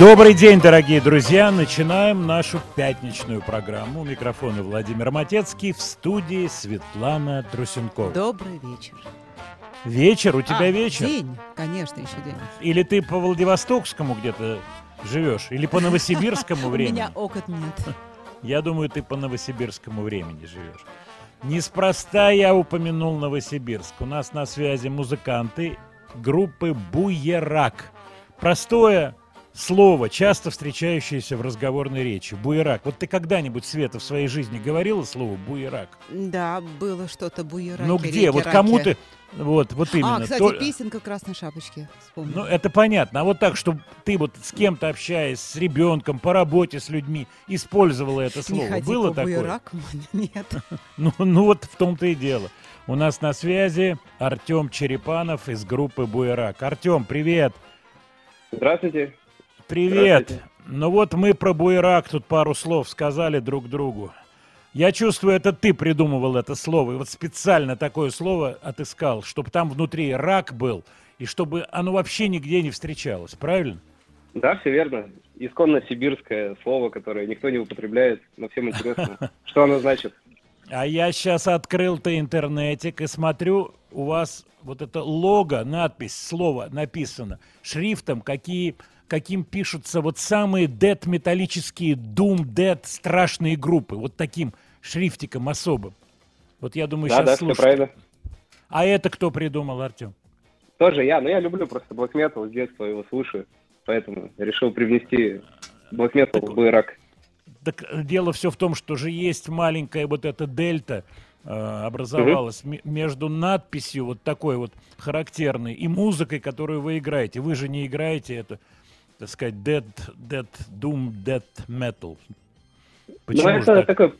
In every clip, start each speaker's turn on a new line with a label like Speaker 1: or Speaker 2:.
Speaker 1: Добрый день, дорогие друзья! Начинаем нашу пятничную программу. У микрофона Владимир Матецкий, в студии Светлана Трусенкова.
Speaker 2: Добрый вечер.
Speaker 1: Вечер? У тебя
Speaker 2: А,
Speaker 1: вечер?
Speaker 2: День, конечно, еще день.
Speaker 1: Или ты по Владивостокскому где-то живешь? Или по новосибирскому
Speaker 2: У
Speaker 1: времени?
Speaker 2: меня окон нет.
Speaker 1: Я думаю, ты по новосибирскому времени живешь. Неспроста я упомянул Новосибирск. У нас на связи музыканты группы Буерак. Простое слово, часто встречающееся в разговорной речи. Буерак. Вот ты когда-нибудь, Света, в своей жизни говорила слово буерак?
Speaker 2: Да, было что-то буераки,
Speaker 1: ну где? Вот
Speaker 2: реки-раки.
Speaker 1: кому ты... Вот, вот именно.
Speaker 2: А, кстати,
Speaker 1: То-
Speaker 2: песенка «Красной шапочки». Вспомнила.
Speaker 1: Ну, это понятно. А вот так, чтобы ты вот с кем-то общаясь, с ребенком, по работе с людьми, использовала это
Speaker 2: Не
Speaker 1: слово.
Speaker 2: ходи
Speaker 1: Было
Speaker 2: по
Speaker 1: такое?
Speaker 2: буераку. Нет.
Speaker 1: Ну, ну вот в том-то и дело. У нас на связи Артем Черепанов из группы Буерак. Артем, привет.
Speaker 3: Здравствуйте.
Speaker 1: Привет. Ну вот мы про Буерак тут пару слов сказали друг другу. Я чувствую, это ты придумывал это слово. И вот специально такое слово отыскал, чтобы там внутри рак был, и чтобы оно вообще нигде не встречалось. Правильно?
Speaker 3: Да, все верно. Исконно сибирское слово, которое никто не употребляет, но всем интересно, что оно значит.
Speaker 1: А я сейчас открыл-то интернетик и смотрю, у вас вот это лого, надпись, слово написано шрифтом, какие, каким пишутся вот самые дед металлические Doom Dead страшные группы, вот таким шрифтиком особым. Вот я думаю,
Speaker 3: Да,
Speaker 1: сейчас
Speaker 3: да, все правильно.
Speaker 1: А это кто придумал, Артем?
Speaker 3: Тоже я, но я люблю просто black metal, с детства его слушаю, поэтому решил привнести black metal в Байрак.
Speaker 1: Так э, дело все в том, что же есть маленькая вот эта дельта э, образовалась ме- между надписью вот такой вот характерной и музыкой, которую вы играете. Вы же не играете это, так сказать, dead, dead, doom, dead metal. Почему
Speaker 3: Ну, это
Speaker 1: так?
Speaker 3: такой,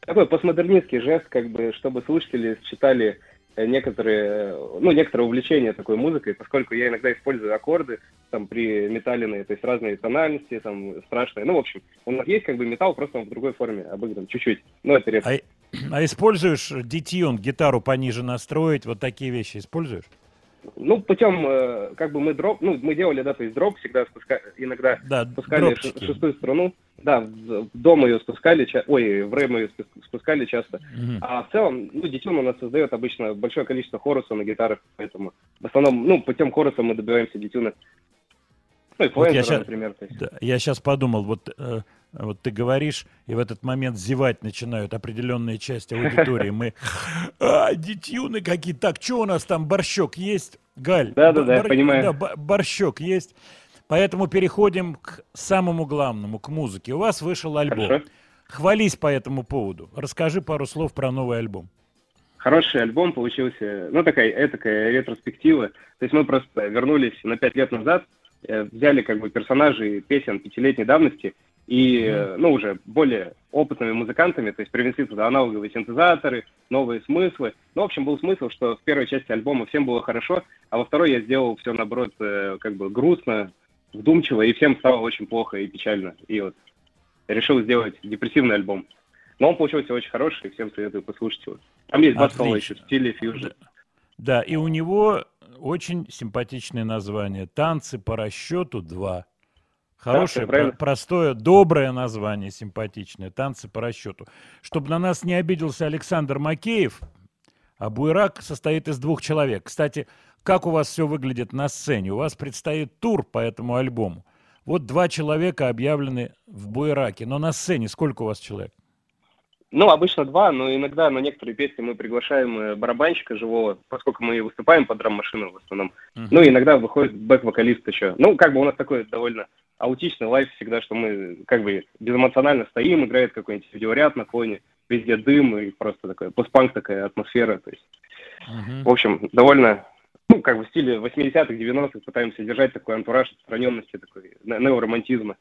Speaker 3: такой постмодернистский жест, как бы, чтобы слушатели считали э, некоторые, э, ну, некоторое увлечение такой музыкой, поскольку я иногда использую аккорды, там, при металлиной, то есть разные тональности, там, страшные. Ну, в общем, у нас есть, как бы, металл, просто он в другой форме обыгран, чуть-чуть. Но это редко.
Speaker 1: А, а используешь детьон, гитару пониже настроить, вот такие вещи используешь?
Speaker 3: Ну, путем, э, как бы мы дроп, ну, мы делали, да, то есть дроп всегда спуска, иногда
Speaker 1: Да,
Speaker 3: спускали
Speaker 1: дропчики.
Speaker 3: шестую струну, да, в, дом ее спускали, ча- ой, в рэм ее спу- спускали часто.
Speaker 1: Мгм.
Speaker 3: А в целом, ну, детюн у нас создает обычно большое количество хоруса на гитарах, поэтому в основном, ну, путем хоруса мы добиваемся детюна. Ну, и
Speaker 1: Вот я ща-
Speaker 3: например.
Speaker 1: Да, я сейчас подумал, вот, э, вот ты говоришь, и в этот момент зевать начинают определенные части аудитории. Мы, а, детюны какие Так, что у нас там, борщок есть? Галь?
Speaker 3: Да-да-да, я
Speaker 1: бор-
Speaker 3: понимаю.
Speaker 1: да, бо- борщок есть. Поэтому переходим к самому главному, к музыке. У вас вышел альбом.
Speaker 3: Хорошо.
Speaker 1: Хвались по этому поводу. Расскажи пару слов про новый альбом.
Speaker 3: Хороший альбом получился, ну, такая этакая ретроспектива. То есть мы просто вернулись на пять лет назад, э, взяли как бы персонажей песен пятилетней давности и, э, ну, уже более опытными музыкантами, то есть привнесли туда аналоговые синтезаторы, новые смыслы. Ну, в общем, был смысл, что в первой части альбома всем было хорошо, а во второй я сделал все, наоборот, э, как бы грустно, вдумчиво, и всем стало очень плохо и печально. И вот решил сделать депрессивный альбом. Но он получился очень хороший, и всем советую послушать его. Там есть два слова еще в стиле фьюжн.
Speaker 1: Да, и у него очень симпатичное название. «Танцы по расчету 2». Хорошее,
Speaker 3: правильно.
Speaker 1: про- простое, доброе название, симпатичное. «Танцы по расчету». Чтобы на нас не обиделся Александр Макеев, А Буерак состоит из двух человек. Кстати, как у вас все выглядит на сцене? У вас предстоит тур по этому альбому. Вот два человека объявлены в Буераке, но на сцене сколько у вас человек?
Speaker 3: Ну, обычно два, но иногда на некоторые песни мы приглашаем э, барабанщика живого, поскольку мы выступаем под драм-машину в основном. Uh-huh. Ну, иногда выходит бэк-вокалист еще. Ну, как бы у нас такой довольно аутичный лайф всегда, что мы как бы безэмоционально стоим, играет какой-нибудь видеоряд на фоне, везде дым и просто такая постпанк такая атмосфера. То есть, uh-huh. в общем, довольно ну, как бы в стиле 80-х, 90-х пытаемся держать такой антураж отстраненности, такой неоромантизма.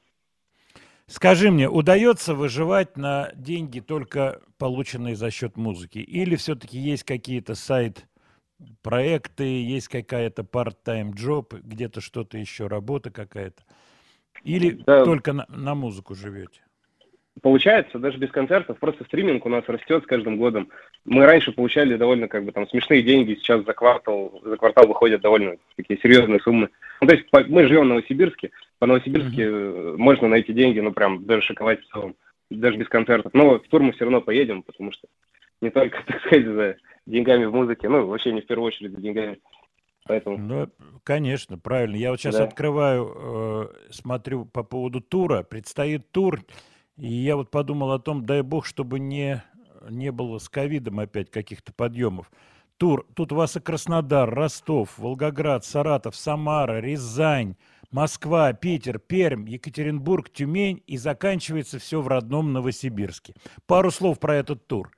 Speaker 1: Скажи мне, удается выживать на деньги только полученные за счет музыки? Или все-таки есть какие-то сайт-проекты, есть какая-то part-time job, где-то что-то еще, работа какая-то? Или да. только на, на музыку живете?
Speaker 3: получается, даже без концертов, просто стриминг у нас растет с каждым годом. Мы раньше получали довольно как бы там смешные деньги, сейчас за квартал, за квартал выходят довольно такие серьезные суммы. Ну, то есть по, мы живем в Новосибирске, по Новосибирске mm-hmm. можно найти деньги, ну прям даже шоковать в целом, даже без концертов. Но в тур мы все равно поедем, потому что не только, так сказать, за деньгами в музыке, ну вообще не в первую очередь за деньгами. Поэтому...
Speaker 1: Ну, конечно, правильно. Я вот сейчас да. открываю, э, смотрю по поводу тура. Предстоит тур и я вот подумал о том, дай бог, чтобы не, не было с ковидом опять каких-то подъемов. Тур, тут у вас и Краснодар, Ростов, Волгоград, Саратов, Самара, Рязань, Москва, Питер, Пермь, Екатеринбург, Тюмень и заканчивается все в родном Новосибирске. Пару слов про этот тур.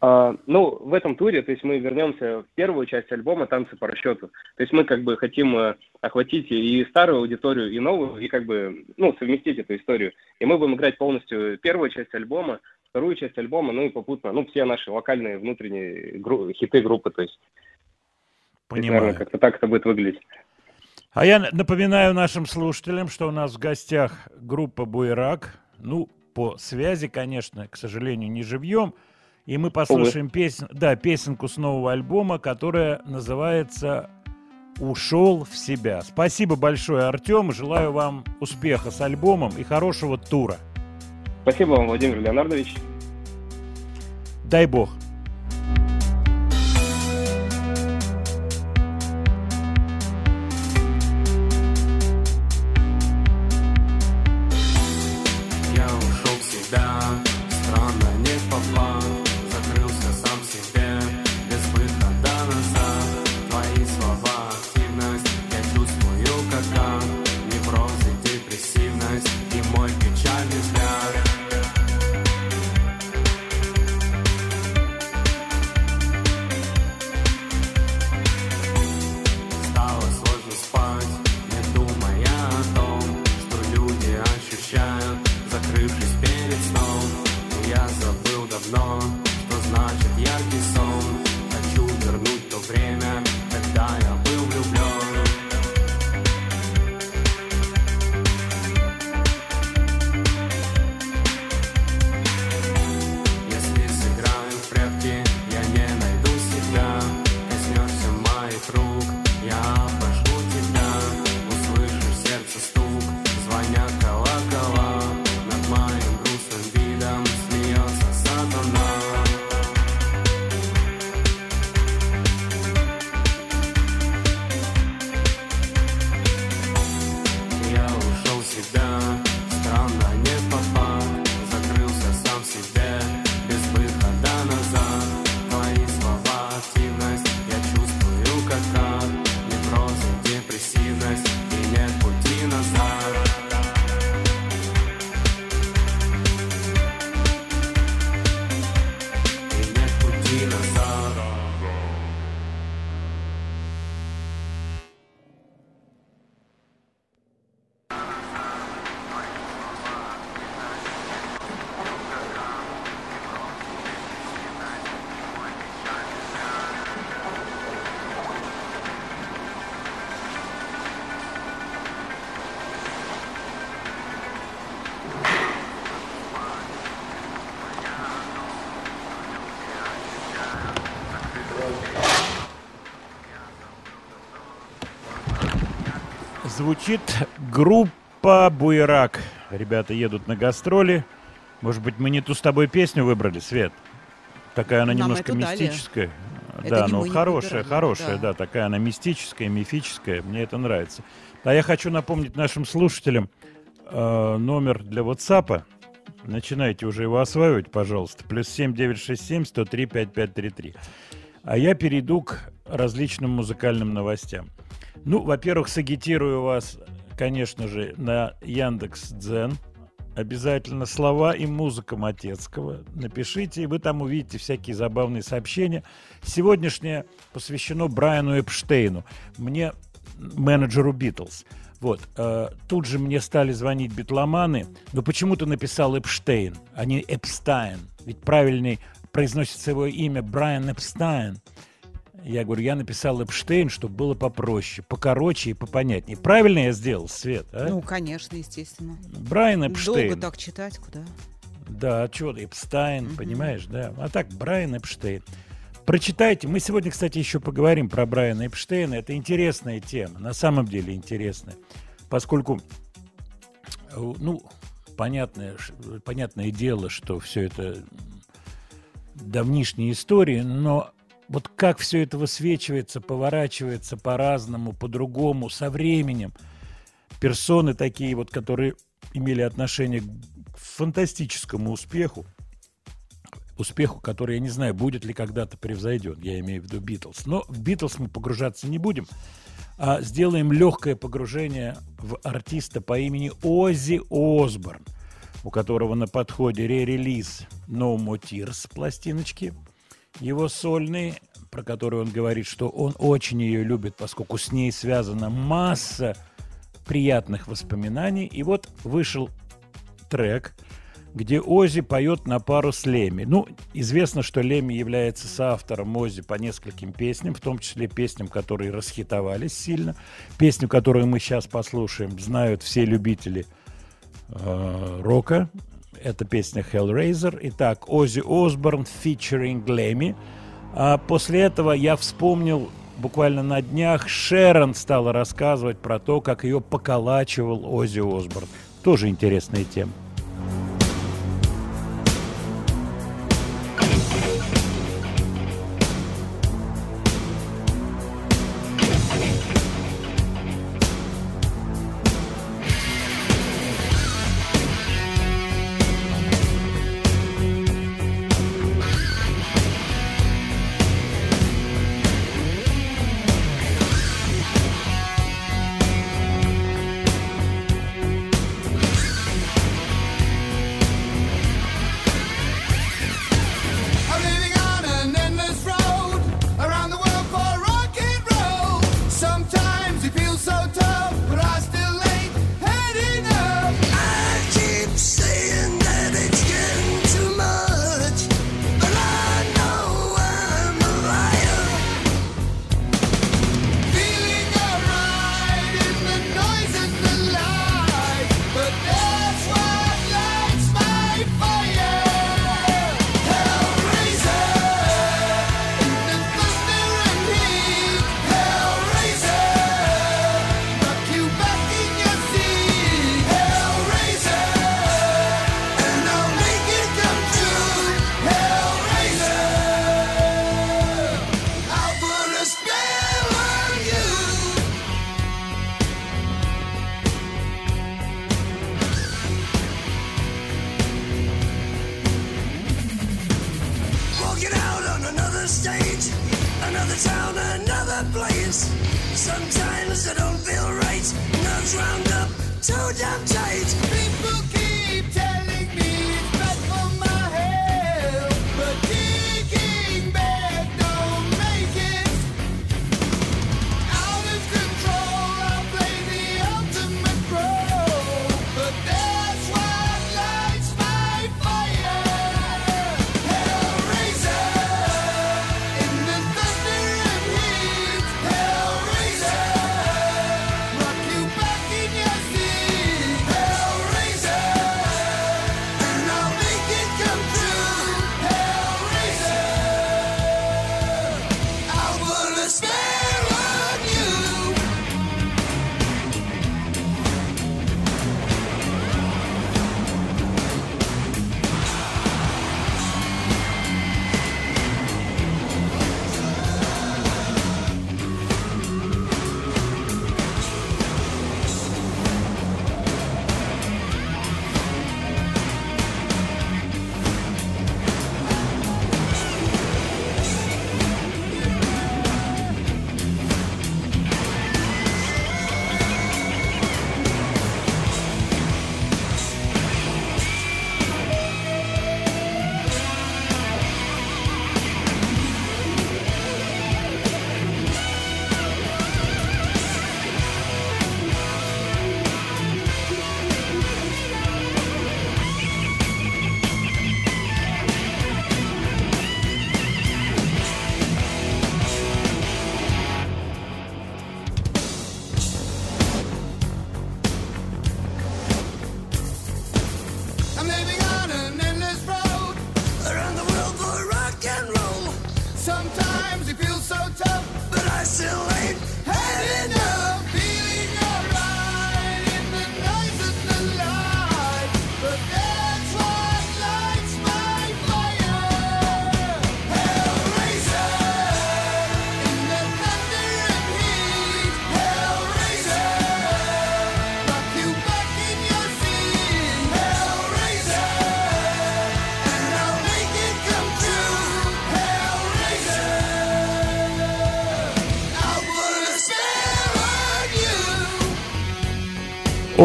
Speaker 3: А, ну, в этом туре, то есть мы вернемся в первую часть альбома «Танцы по расчету». То есть мы как бы хотим э, охватить и старую аудиторию, и новую, и как бы, ну, совместить эту историю. И мы будем играть полностью первую часть альбома, вторую часть альбома, ну и попутно, ну, все наши локальные внутренние гру- хиты группы, то есть.
Speaker 1: Понимаю. Наверное,
Speaker 3: как-то так это будет выглядеть.
Speaker 1: А я напоминаю нашим слушателям, что у нас в гостях группа «Буерак». Ну, по связи, конечно, к сожалению, не живьем – и мы послушаем песен, да, песенку с нового альбома, которая называется «Ушел в себя». Спасибо большое, Артем. Желаю вам успеха с альбомом и хорошего тура.
Speaker 3: Спасибо вам, Владимир Леонардович.
Speaker 1: Дай бог. Звучит группа Буерак. Ребята едут на гастроли. Может быть, мы не ту с тобой песню выбрали, Свет? Такая она
Speaker 2: Нам
Speaker 1: немножко
Speaker 2: дали.
Speaker 1: мистическая.
Speaker 2: Это
Speaker 1: да,
Speaker 2: не
Speaker 1: ну хорошая,
Speaker 2: выбирали,
Speaker 1: хорошая, да.
Speaker 2: да.
Speaker 1: такая она мистическая, мифическая. Мне это нравится. А я хочу напомнить нашим слушателям э, номер для WhatsApp. Начинайте уже его осваивать, пожалуйста. Плюс 7967 103 5533. А я перейду к различным музыкальным новостям. Ну, во-первых, сагитирую вас, конечно же, на Яндекс Дзен. Обязательно слова и музыка Матецкого. Напишите, и вы там увидите всякие забавные сообщения. Сегодняшнее посвящено Брайану Эпштейну, мне, менеджеру Битлз. Вот, э, тут же мне стали звонить битломаны, но почему ты написал Эпштейн, а не Эпстайн? Ведь правильный произносится его имя Брайан Эпстайн. Я говорю, я написал Эпштейн, чтобы было попроще, покороче и попонятнее. Правильно я сделал, Свет, а?
Speaker 2: Ну, конечно, естественно.
Speaker 1: Брайан Эпштейн.
Speaker 2: Долго так читать куда?
Speaker 1: Да, что Эпстайн,
Speaker 2: Мгм.
Speaker 1: понимаешь, да. А так, Брайан Эпштейн. Прочитайте. Мы сегодня, кстати, еще поговорим про Брайана Эпштейна. Это интересная тема, на самом деле интересная. Поскольку, э, ну, понятное, понятное дело, что все это м, давнишние истории, но вот как все это высвечивается, поворачивается по-разному, по-другому, со временем. Персоны такие вот, которые имели отношение к фантастическому успеху, успеху, который, я не знаю, будет ли когда-то превзойден, я имею в виду Битлз. Но в Битлз мы погружаться не будем, а сделаем легкое погружение в артиста по имени Оззи Осборн, у которого на подходе ререлиз No More Tears пластиночки, его сольный, про который он говорит, что он очень ее любит, поскольку с ней связана масса приятных воспоминаний. И вот вышел трек, где Ози поет на пару с Леми. Ну, известно, что Леми является соавтором Ози по нескольким песням, в том числе песням, которые расхитовались сильно. Песню, которую мы сейчас послушаем, знают все любители э, рока. Это песня Hellraiser. Итак, Ози Осборн featuring Леми. А после этого я вспомнил буквально на днях Шерон стала рассказывать про то, как ее поколачивал Ози Осборн. Тоже интересная тема.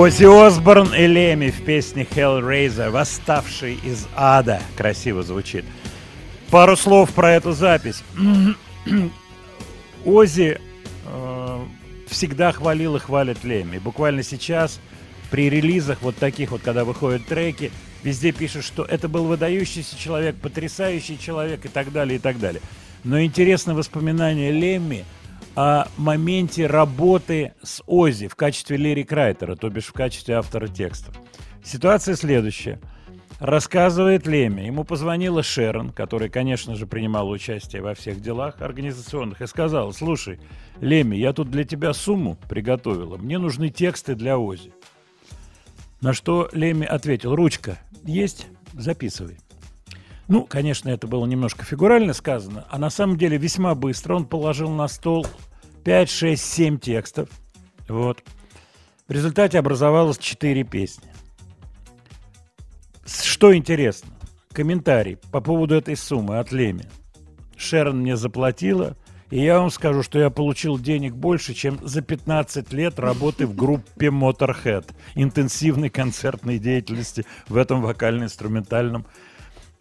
Speaker 1: Оззи Осборн и Леми в песне Hellraiser «Восставший из ада». Красиво звучит. Пару слов про эту запись. Оззи э, всегда хвалил и хвалит Леми. Буквально сейчас при релизах вот таких вот, когда выходят треки, везде пишут, что это был выдающийся человек, потрясающий человек и так далее, и так далее. Но интересно воспоминание Лемми о моменте работы с Ози в качестве лирик-райтера, то бишь в качестве автора текстов. Ситуация следующая. Рассказывает Леми. Ему позвонила Шерон, которая, конечно же, принимала участие во всех делах организационных, и сказала, слушай, Леми, я тут для тебя сумму приготовила, мне нужны тексты для Ози. На что Леми ответил, ручка есть, записывай. Ну, конечно, это было немножко фигурально сказано, а на самом деле весьма быстро он положил на стол 5, 6, 7 текстов. Вот. В результате образовалось 4 песни. Что интересно, комментарий по поводу этой суммы от Леми. Шерон мне заплатила, и я вам скажу, что я получил денег больше, чем за 15 лет работы в группе Motorhead, интенсивной концертной деятельности в этом вокально-инструментальном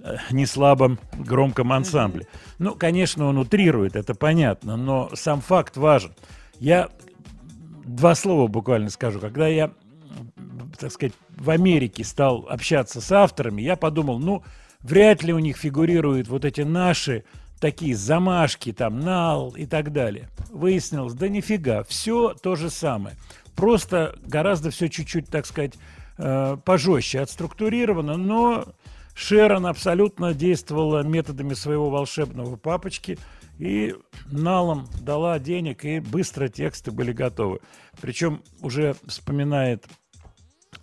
Speaker 1: э, не слабом громком ансамбле. Ну, конечно, он утрирует, это понятно, но сам факт важен. Я два слова буквально скажу. Когда я, так сказать, в Америке стал общаться с авторами, я подумал, ну, вряд ли у них фигурируют вот эти наши такие замашки, там, нал и так далее. Выяснилось, да нифига, все то же самое. Просто гораздо все чуть-чуть, так сказать, э, пожестче отструктурировано, но Шерон абсолютно действовала методами своего волшебного папочки и налом дала денег, и быстро тексты были готовы. Причем уже вспоминает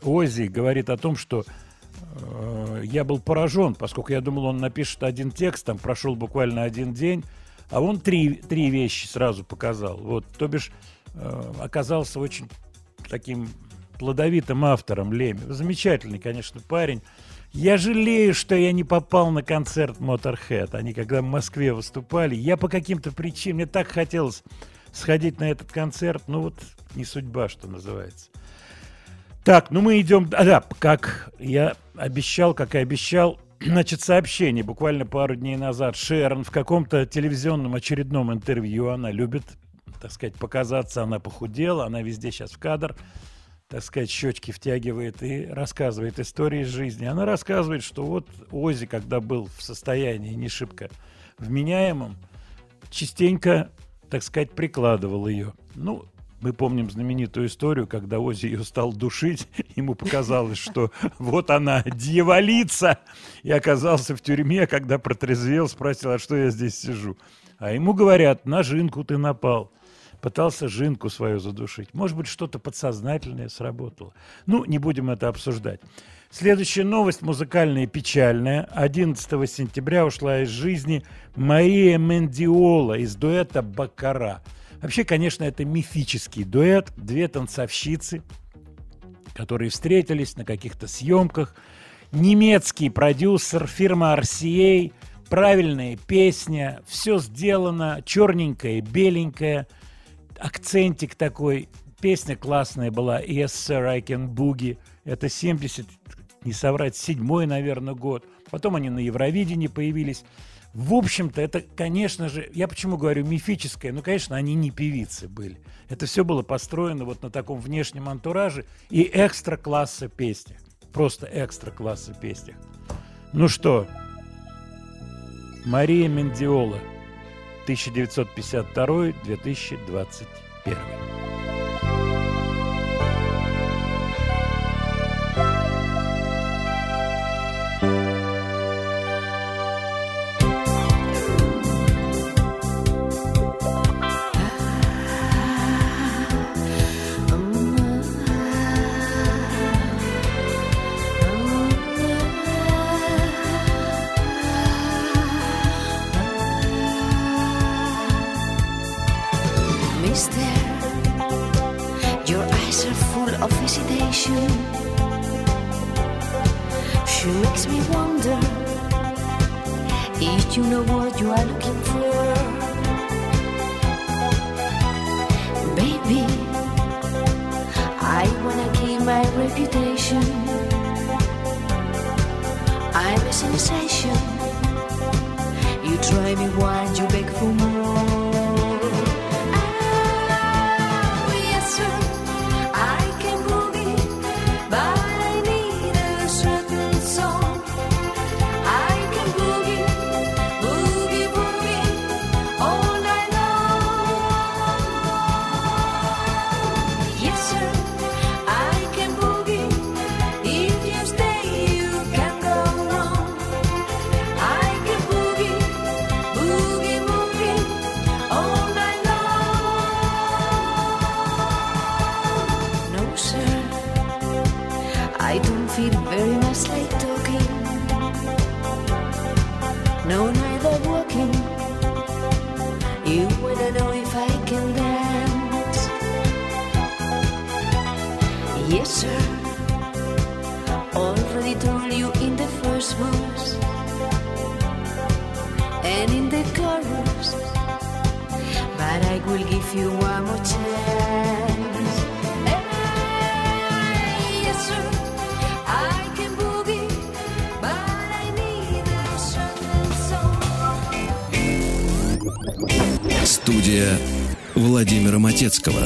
Speaker 1: Оззи, говорит о том, что э, я был поражен, поскольку я думал, он напишет один текст, там прошел буквально один день, а он три, три вещи сразу показал. Вот, то бишь, э, оказался очень таким плодовитым автором Леми. Замечательный, конечно, парень. Я жалею, что я не попал на концерт Motorhead. Они когда в Москве выступали, я по каким-то причинам, мне так хотелось сходить на этот концерт, ну вот не судьба, что называется. Так, ну мы идем... А, да, как я обещал, как и обещал, значит, сообщение буквально пару дней назад. Шерон в каком-то телевизионном очередном интервью, она любит, так сказать, показаться, она похудела, она везде сейчас в кадр, так сказать, щечки втягивает и рассказывает истории из жизни. Она рассказывает, что вот Ози, когда был в состоянии не шибко вменяемым, частенько, так сказать, прикладывал ее. Ну, мы помним знаменитую историю, когда Ози ее стал душить, ему показалось, что вот она, дьяволица, и оказался в тюрьме, когда протрезвел, спросил, а что я здесь сижу? А ему говорят, на Жинку ты напал. Пытался Жинку свою задушить. Может быть, что-то подсознательное сработало. Ну, не будем это обсуждать. Следующая новость музыкальная и печальная. 11 сентября ушла из жизни Мария Мендиола из дуэта «Бакара». Вообще, конечно, это мифический дуэт. Две танцовщицы, которые встретились на каких-то съемках. Немецкий продюсер, фирма RCA, правильная песня, все сделано, черненькое, беленькое, акцентик такой. Песня классная была, Yes, Sir, I Can Boogie. Это 70, не соврать, седьмой, наверное, год. Потом они на Евровидении появились. В общем-то, это, конечно же, я почему говорю мифическое, ну, конечно, они не певицы были. Это все было построено вот на таком внешнем антураже и экстра-класса песнях. Просто экстра-класса песнях. Ну что, Мария Мендиола, 1952-2021.
Speaker 4: Владимира Матецкого.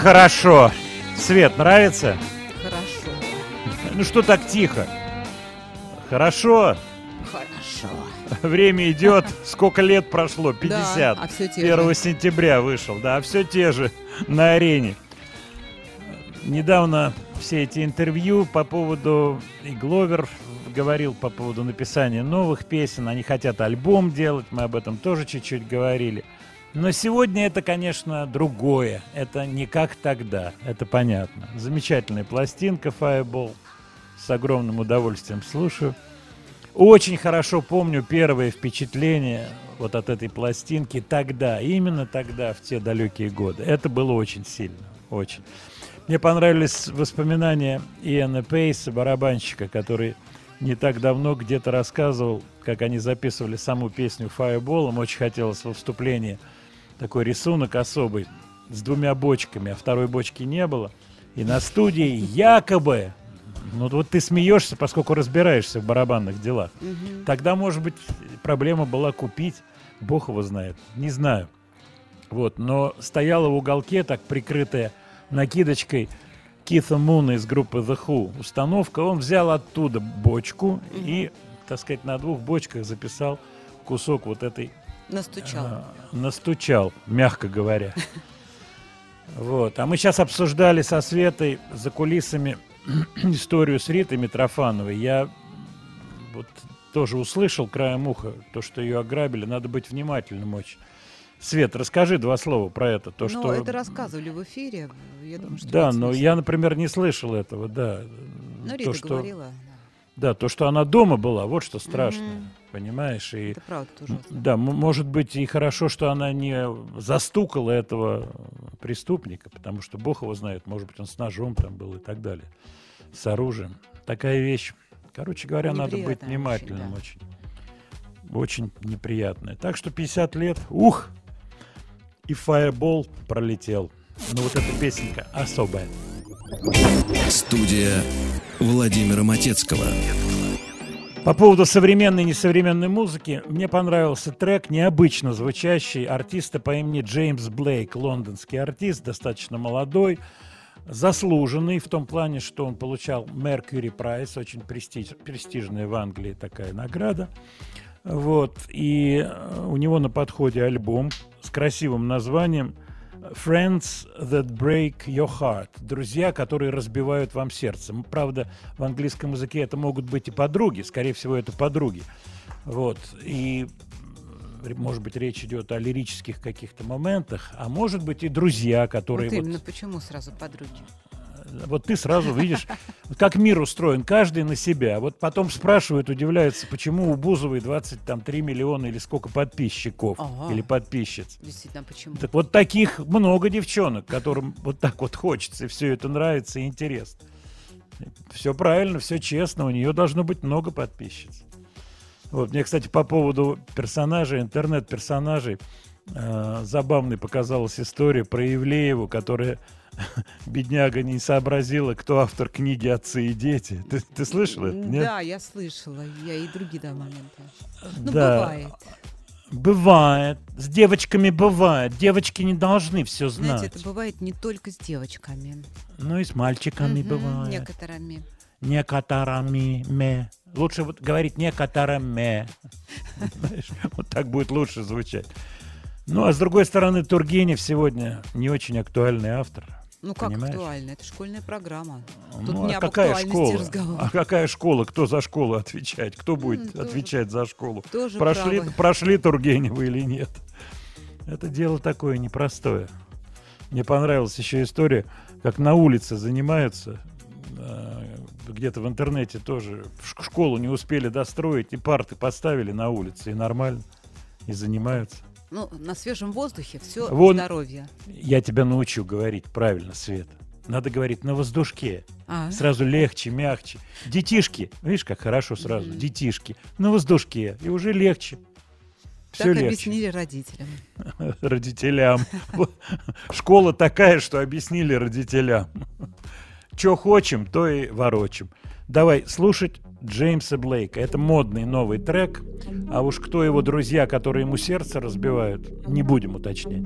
Speaker 1: Хорошо. Свет, нравится?
Speaker 2: Хорошо.
Speaker 1: Ну что так тихо? Хорошо,
Speaker 2: Хорошо.
Speaker 1: время идет. Сколько лет прошло? 50.
Speaker 2: Да, а все те
Speaker 1: 1
Speaker 2: же.
Speaker 1: сентября вышел, да, все те же на арене. Недавно все эти интервью по поводу, и Гловер говорил по поводу написания новых песен, они хотят альбом делать, мы об этом тоже чуть-чуть говорили. Но сегодня это, конечно, другое, это не как тогда, это понятно. Замечательная пластинка Fireball, с огромным удовольствием слушаю. Очень хорошо помню первые впечатления вот от этой пластинки тогда, именно тогда, в те далекие годы. Это было очень сильно, очень. Мне понравились воспоминания Иэна Пейса, барабанщика, который не так давно где-то рассказывал, как они записывали саму песню. Им очень хотелось во вступлении такой рисунок особый с двумя бочками, а второй бочки не было. И на студии якобы, ну вот ты смеешься, поскольку разбираешься в барабанных делах.
Speaker 2: Мгм.
Speaker 1: Тогда, может быть, проблема была купить, бог его знает, не знаю. Вот, но стояла в уголке, так прикрытая накидочкой Кита Муна из группы The Who установка. Он взял оттуда бочку и, так сказать, на двух бочках записал кусок вот этой
Speaker 2: Настучал.
Speaker 1: а, настучал, мягко говоря. Вот. А мы сейчас обсуждали со Светой за кулисами историю с Ритой Митрофановой. Я вот тоже услышал краем уха то, что ее ограбили. Надо быть внимательным очень. Свет, расскажи два слова про это. То,
Speaker 2: Ну,
Speaker 1: что...
Speaker 2: это рассказывали в эфире. Я думаю, что
Speaker 1: Да, но я, например, не слышал этого, да.
Speaker 2: Ну,
Speaker 1: то,
Speaker 2: Рита
Speaker 1: что...
Speaker 2: говорила.
Speaker 1: Да, то, что она дома была, вот что страшно,
Speaker 2: Мгм.
Speaker 1: Понимаешь? И
Speaker 2: Это правда тоже.
Speaker 1: Да, может быть и хорошо, что она не застукала этого преступника, потому что Бог его знает, может быть он с ножом там был и так далее, с оружием. Такая вещь. Короче говоря, надо быть
Speaker 2: Неприятная очень,
Speaker 1: внимательным
Speaker 2: да.
Speaker 1: очень. Очень неприятная. Так что 50 лет, ух, и Fireball пролетел. Ну вот эта песенка особая.
Speaker 4: Студия Владимира Матецкого.
Speaker 1: По поводу современной и несовременной музыки, мне понравился трек, необычно звучащий, артиста по имени Джеймс Блейк, лондонский артист, достаточно молодой, заслуженный в том плане, что он получал Mercury Prize, очень престиж- престижная в Англии такая награда. Вот, и э, у него на подходе альбом с красивым названием Friends that break your heart. Друзья, которые разбивают вам сердце. Правда, в английском языке это могут быть и подруги. Скорее всего, это подруги. Вот. И, может быть, речь идет о лирических каких-то моментах, а может быть и друзья, которые...
Speaker 2: Вот
Speaker 1: вот-
Speaker 2: именно почему сразу подруги?
Speaker 1: Вот ты сразу видишь, как мир устроен, каждый на себя. Вот потом спрашивают, удивляются, почему у Бузовой 23 миллиона или сколько подписчиков
Speaker 2: Ага.
Speaker 1: или подписчиц.
Speaker 2: Действительно, почему?
Speaker 1: Так вот таких много девчонок, которым вот так вот хочется, и все это нравится и интересно. Все правильно, все честно, у нее должно быть много подписчиц. Вот, мне, кстати, по поводу персонажей, интернет-персонажей, э, забавной показалась история про Евлееву, которая, бедняга, не сообразила, кто автор книги «Отцы и дети». Ты, ты слышал это? нет?
Speaker 2: Да, я слышала. Я и другие да, моменты. Ну,
Speaker 1: Да.
Speaker 2: бывает.
Speaker 1: Бывает. С девочками бывает. Девочки не должны все знать.
Speaker 2: Знаете, это бывает не только с девочками.
Speaker 1: Ну и с мальчиками
Speaker 2: Мгм,
Speaker 1: бывает.
Speaker 2: Некоторыми.
Speaker 1: Некоторыми. ме. Лучше вот говорить некоторыми. Знаешь, вот так будет лучше звучать. Ну, а с другой стороны, Тургенев сегодня не очень актуальный автор.
Speaker 2: Ну как
Speaker 1: Понимаешь?
Speaker 2: актуально? Это школьная программа. Тут
Speaker 1: ну,
Speaker 2: не
Speaker 1: а какая школа?
Speaker 2: разговор.
Speaker 1: А какая школа? Кто за школу отвечает? Кто будет
Speaker 2: тоже-
Speaker 1: отвечать за школу?
Speaker 2: Тоже
Speaker 1: Прошли,
Speaker 2: правы.
Speaker 1: прошли Тургенева или нет? Это дело такое непростое. Мне понравилась еще история, как на улице занимаются. э, Где-то в интернете тоже. Школу не успели достроить, и парты поставили на улице, и нормально. И занимаются.
Speaker 2: Ну, на свежем воздухе все
Speaker 1: Вон-
Speaker 2: здоровье.
Speaker 1: Я тебя научу говорить правильно, Света. Надо говорить на воздушке.
Speaker 2: А,
Speaker 1: Сразу легче, мягче. Детишки. Видишь, как хорошо сразу.
Speaker 2: Мгм.
Speaker 1: Детишки. На воздушке. И уже легче. Все
Speaker 2: так
Speaker 1: легче.
Speaker 2: объяснили родителям.
Speaker 1: родителям. Школа такая, что объяснили родителям. Че хочем, то и ворочим. Давай слушать Джеймса Блейка. Это модный новый трек. А уж кто его друзья, которые ему сердце разбивают, не будем уточнять.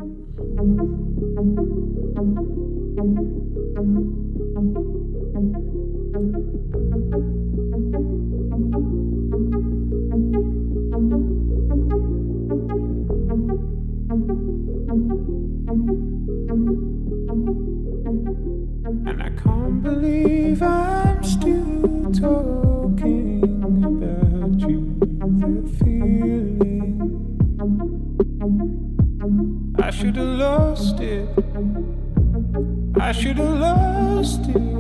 Speaker 5: Should have lost it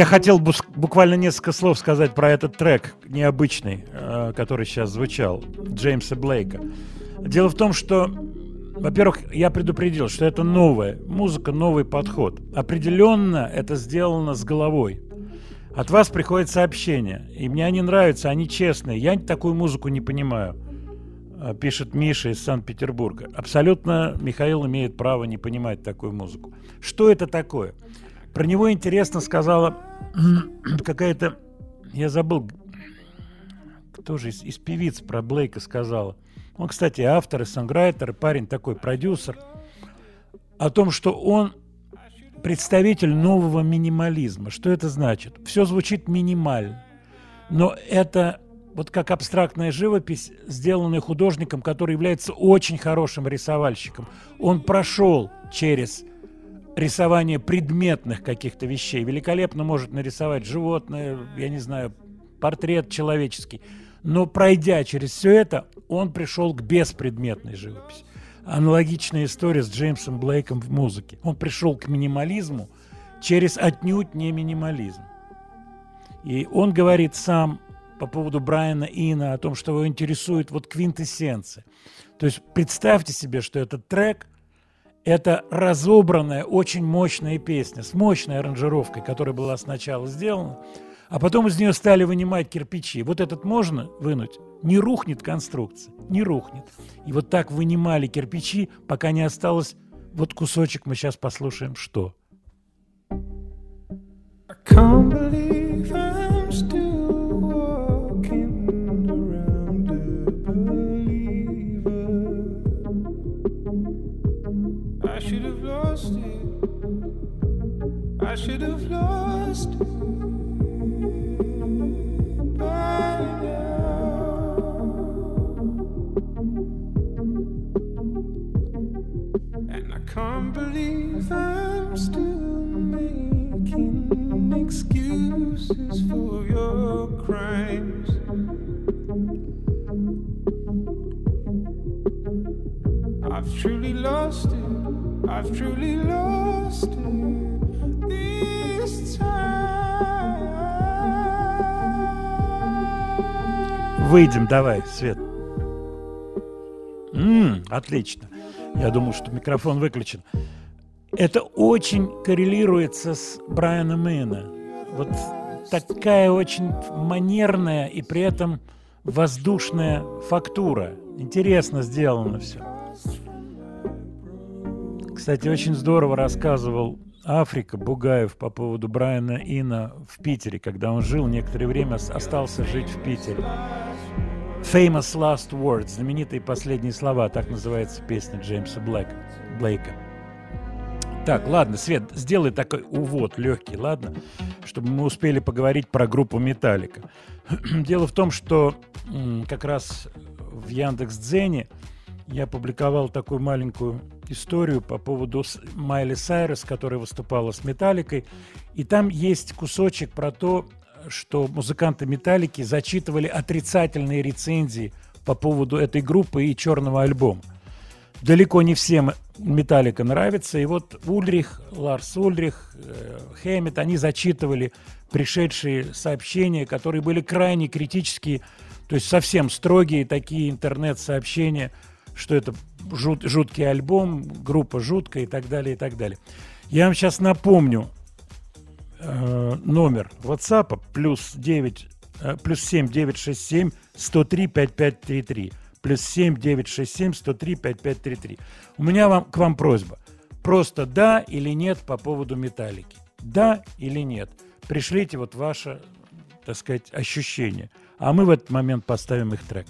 Speaker 1: Я хотел буквально несколько слов сказать про этот трек необычный, э, который сейчас звучал, Джеймса Блейка. Дело в том, что, во-первых, я предупредил, что это новая музыка, новый подход. Определенно это сделано с головой. От вас приходит сообщение, и мне они нравятся, они честные. Я такую музыку не понимаю, э, пишет Миша из Санкт-Петербурга. Абсолютно Михаил имеет право не понимать такую музыку. Что это такое? Про него интересно сказала какая-то, я забыл, кто же из, из певиц про Блейка сказала. Он, кстати, автор и сонграйтер, парень такой, продюсер. О том, что он представитель нового минимализма. Что это значит? Все звучит минимально. Но это вот как абстрактная живопись, сделанная художником, который является очень хорошим рисовальщиком. Он прошел через рисование предметных каких-то вещей. Великолепно может нарисовать животное, я не знаю, портрет человеческий. Но пройдя через все это, он пришел к беспредметной живописи. Аналогичная история с Джеймсом Блейком в музыке. Он пришел к минимализму через отнюдь не минимализм. И он говорит сам по поводу Брайана Ина о том, что его интересует вот квинтэссенция. То есть представьте себе, что этот трек – это разобранная, очень мощная песня с мощной аранжировкой, которая была сначала сделана, а потом из нее стали вынимать кирпичи. Вот этот можно вынуть? Не рухнет конструкция, не рухнет. И вот так вынимали кирпичи, пока не осталось вот кусочек, мы сейчас послушаем, что.
Speaker 5: I can't believe I should have lost by now. And I can't believe I'm still making excuses for your crimes. I've truly lost it. I've truly lost it.
Speaker 1: Выйдем, давай, Свет. М, отлично. Я думал, что микрофон выключен. Это очень коррелируется с Брайаном Мэна. Вот такая очень манерная и при этом воздушная фактура. Интересно сделано все. Кстати, очень здорово рассказывал Африка Бугаев по поводу Брайана Ина в Питере, когда он жил некоторое время, остался жить в Питере. Famous Last Words, знаменитые последние слова, так называется песня Джеймса Блэка, Блейка. Так, ладно, Свет, сделай такой увод легкий, ладно, чтобы мы успели поговорить про группу Металлика. Дело в том, что как раз в Яндекс.Дзене я публиковал такую маленькую историю по поводу Майли Сайрес, которая выступала с Металликой. И там есть кусочек про то, что музыканты Металлики зачитывали отрицательные рецензии по поводу этой группы и черного альбома. Далеко не всем Металлика нравится. И вот Ульрих, Ларс Ульрих, э, Хэммит, они зачитывали пришедшие сообщения, которые были крайне критические, то есть совсем строгие такие интернет-сообщения, что это жут- жуткий альбом, группа жуткая и так далее, и так далее. Я вам сейчас напомню э, номер WhatsApp плюс 9, э, плюс 7 967 103 5533 плюс 7 967 103 5533. У меня вам, к вам просьба. Просто да или нет по поводу металлики. Да или нет. Пришлите вот ваше, так сказать, ощущение. А мы в этот момент поставим их трек.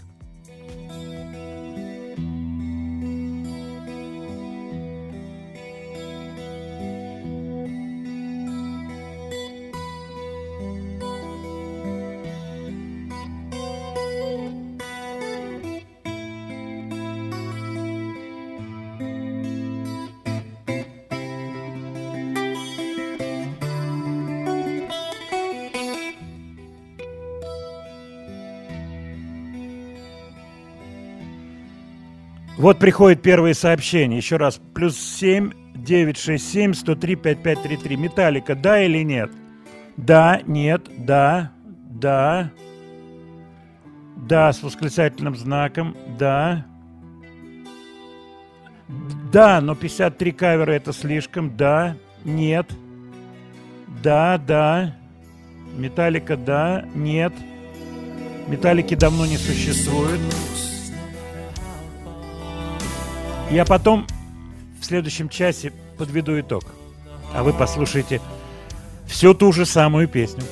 Speaker 1: Вот приходит первые сообщения. Еще раз. Плюс 7 967 103 5533. Металлика, да или нет? Да, нет, да, да. Да, с восклицательным знаком. Да. Да, но 53 кавера это слишком. Да, нет. Да, да. Металлика, да, нет. Металлики давно не существует. Я потом в следующем часе подведу итог. А вы послушайте всю ту же самую песню.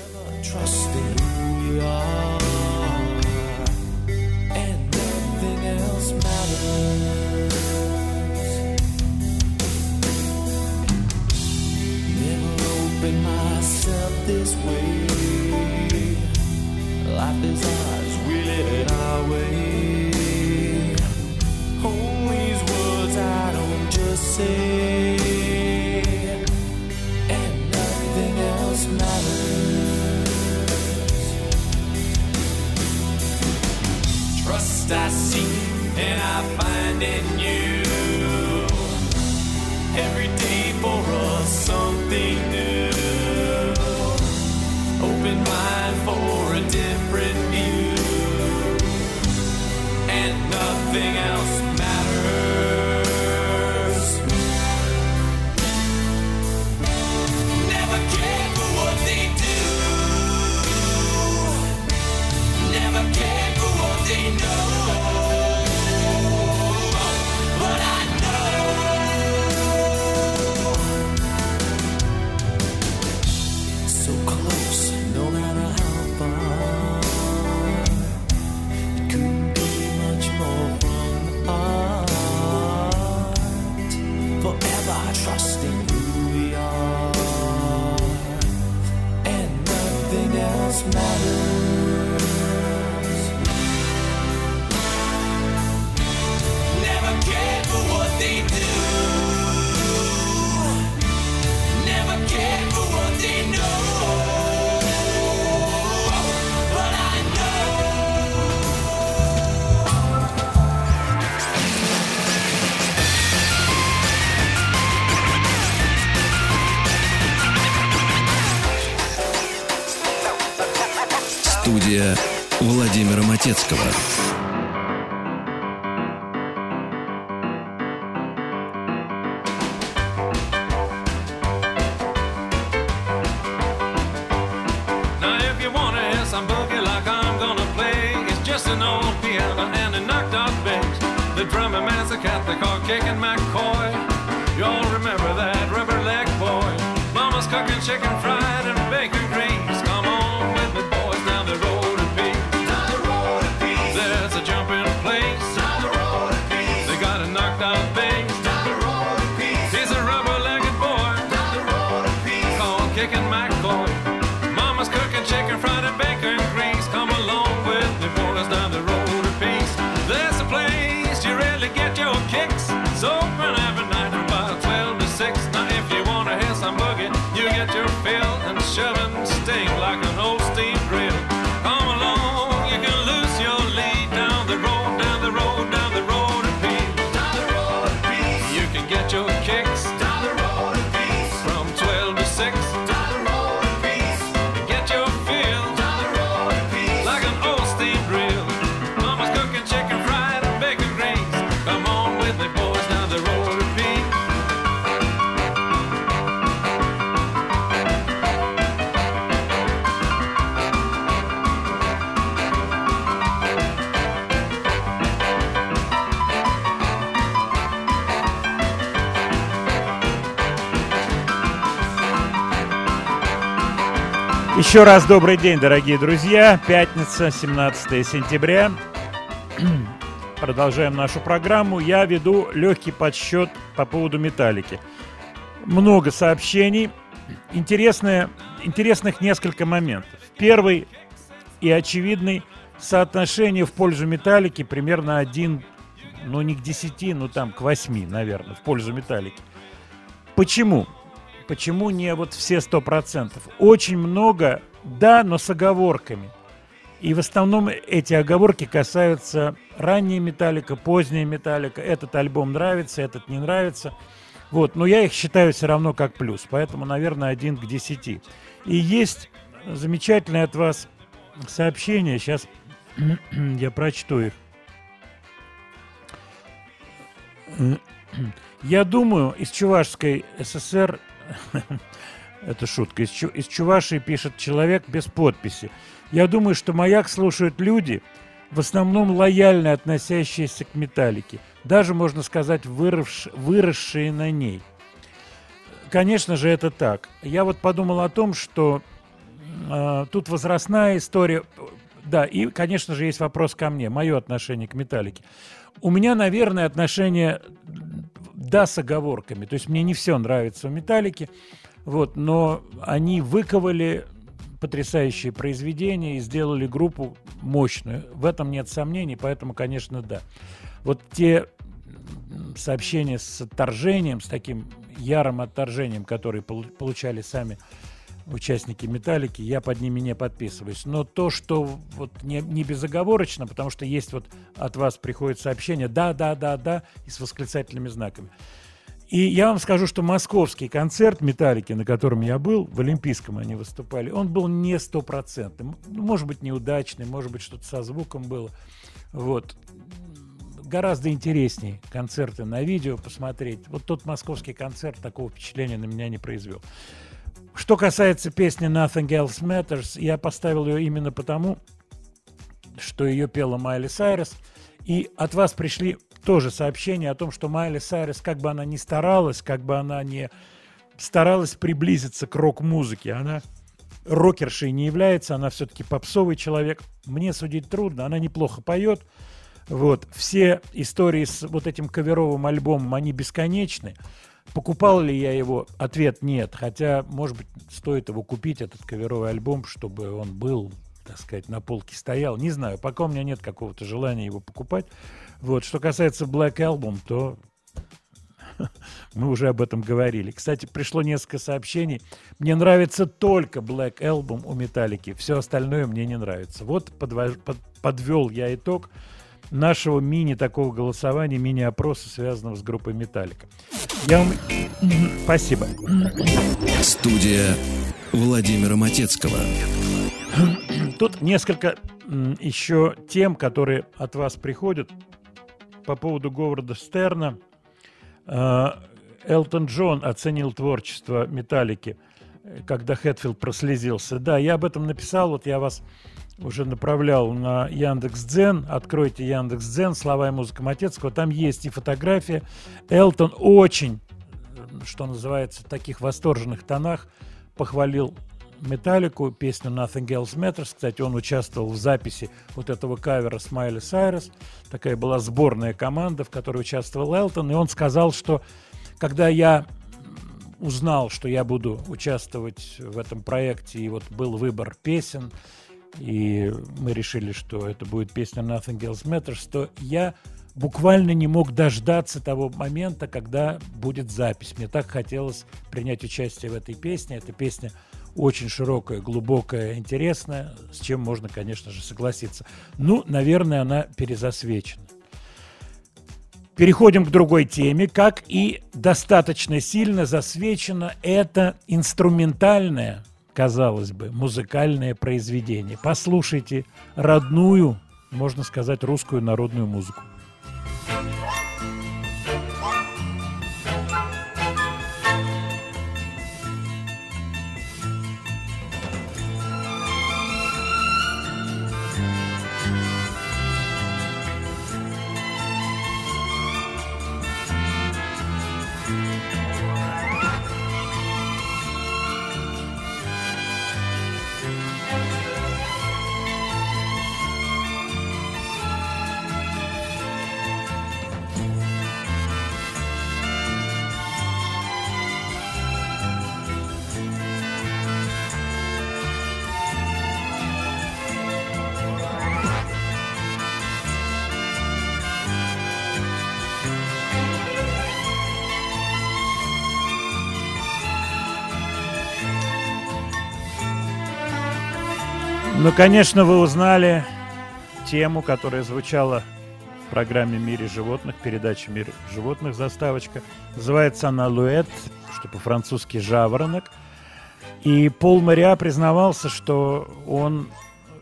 Speaker 6: it.
Speaker 7: Bass. The
Speaker 8: Now if you wanna hear some Boogie like I'm gonna play it's just an old feel and a knocked out beat The drummer man's a cat they call kicking McCoy. You all remember that rubber leg boy. Mama's cooking chicken
Speaker 1: Еще раз добрый день, дорогие друзья. Пятница, 17 сентября. Продолжаем нашу программу. Я веду легкий подсчет по поводу металлики. Много сообщений. Интересное, интересных несколько моментов. Первый и очевидный соотношение в пользу металлики примерно один, ну не к 10, ну там к 8, наверное, в пользу металлики. Почему? Почему не вот все сто процентов? Очень много, да, но с оговорками. И в основном эти оговорки касаются ранней металлика, поздняя металлика. Этот альбом нравится, этот не нравится. Вот, но я их считаю все равно как плюс. Поэтому, наверное, один к десяти. И есть замечательное от вас сообщение. Сейчас я прочту их. Я думаю, из Чувашской ССР, это шутка, из, Чу- из Чувашии пишет человек без подписи. Я думаю, что «Маяк» слушают люди, в основном лояльно относящиеся к металлике, даже, можно сказать, выросш- выросшие на ней. Конечно же, это так. Я вот подумал о том, что э, тут возрастная история. Да, и, конечно же, есть вопрос ко мне, мое отношение к металлике. У меня, наверное, отношение, да, с оговорками. То есть мне не все нравится в металлике, вот, но они выковали потрясающие произведения и сделали группу мощную. В этом нет сомнений, поэтому, конечно, да. Вот те сообщения с отторжением, с таким ярым отторжением, которые полу- получали сами участники металлики, я под ними не подписываюсь. Но то, что вот не, не безоговорочно, потому что есть вот от вас приходит сообщение да, да, да, да, и с восклицательными знаками. И я вам скажу, что московский концерт «Металлики», на котором я был, в Олимпийском они выступали, он был не стопроцентным. Ну, Может быть, неудачный, может быть, что-то со звуком было. Вот. Гораздо интереснее концерты на видео посмотреть. Вот тот московский концерт такого впечатления на меня не произвел. Что касается песни Nothing Else Matters, я поставил ее именно потому, что ее пела Майли Сайрес. И от вас пришли тоже сообщения о том, что Майли Сайрес, как бы она ни старалась, как бы она не старалась приблизиться к рок-музыке, она рокершей не является, она все-таки попсовый человек. Мне судить трудно, она неплохо поет. Вот. Все истории с вот этим каверовым альбомом, они бесконечны. Покупал ли я его? Ответ нет. Хотя, может быть, стоит его купить, этот каверовый альбом, чтобы он был, так сказать, на полке стоял. Не знаю, пока у меня нет какого-то желания его покупать. Вот. Что касается Black Album, то мы уже об этом говорили. Кстати, пришло несколько сообщений. Мне нравится только Black Album у Металлики. Все остальное мне не нравится. Вот подвел я итог нашего мини такого голосования, мини-опроса, связанного с группой Металлика. Я вам... Спасибо.
Speaker 4: Студия Владимира Матецкого.
Speaker 1: Тут несколько еще тем, которые от вас приходят по поводу Говарда Стерна. Э, Элтон Джон оценил творчество Металлики, когда Хэтфилд прослезился. Да, я об этом написал, вот я вас уже направлял на Яндекс Дзен. Откройте Яндекс Дзен, слова и музыка Матецкого. Там есть и фотография. Элтон очень, что называется, в таких восторженных тонах похвалил Металлику, песню Nothing Else Matters. Кстати, он участвовал в записи вот этого кавера Смайли Сайрес. Такая была сборная команда, в которой участвовал Элтон. И он сказал, что когда я узнал, что я буду участвовать в этом проекте, и вот был выбор песен, и мы решили, что это будет песня Nothing Else Matters, то я буквально не мог дождаться того момента, когда будет запись. Мне так хотелось принять участие в этой песне. Эта песня очень широкая, глубокая, интересная, с чем можно, конечно же, согласиться. Ну, наверное, она перезасвечена. Переходим к другой теме. Как и достаточно сильно засвечено это инструментальное, казалось бы, музыкальное произведение. Послушайте родную, можно сказать, русскую народную музыку. Ну, конечно, вы узнали тему, которая звучала в программе «Мире животных», передаче «Мир животных» заставочка. Называется она «Луэт», что по-французски «Жаворонок». И Пол Мариа признавался, что он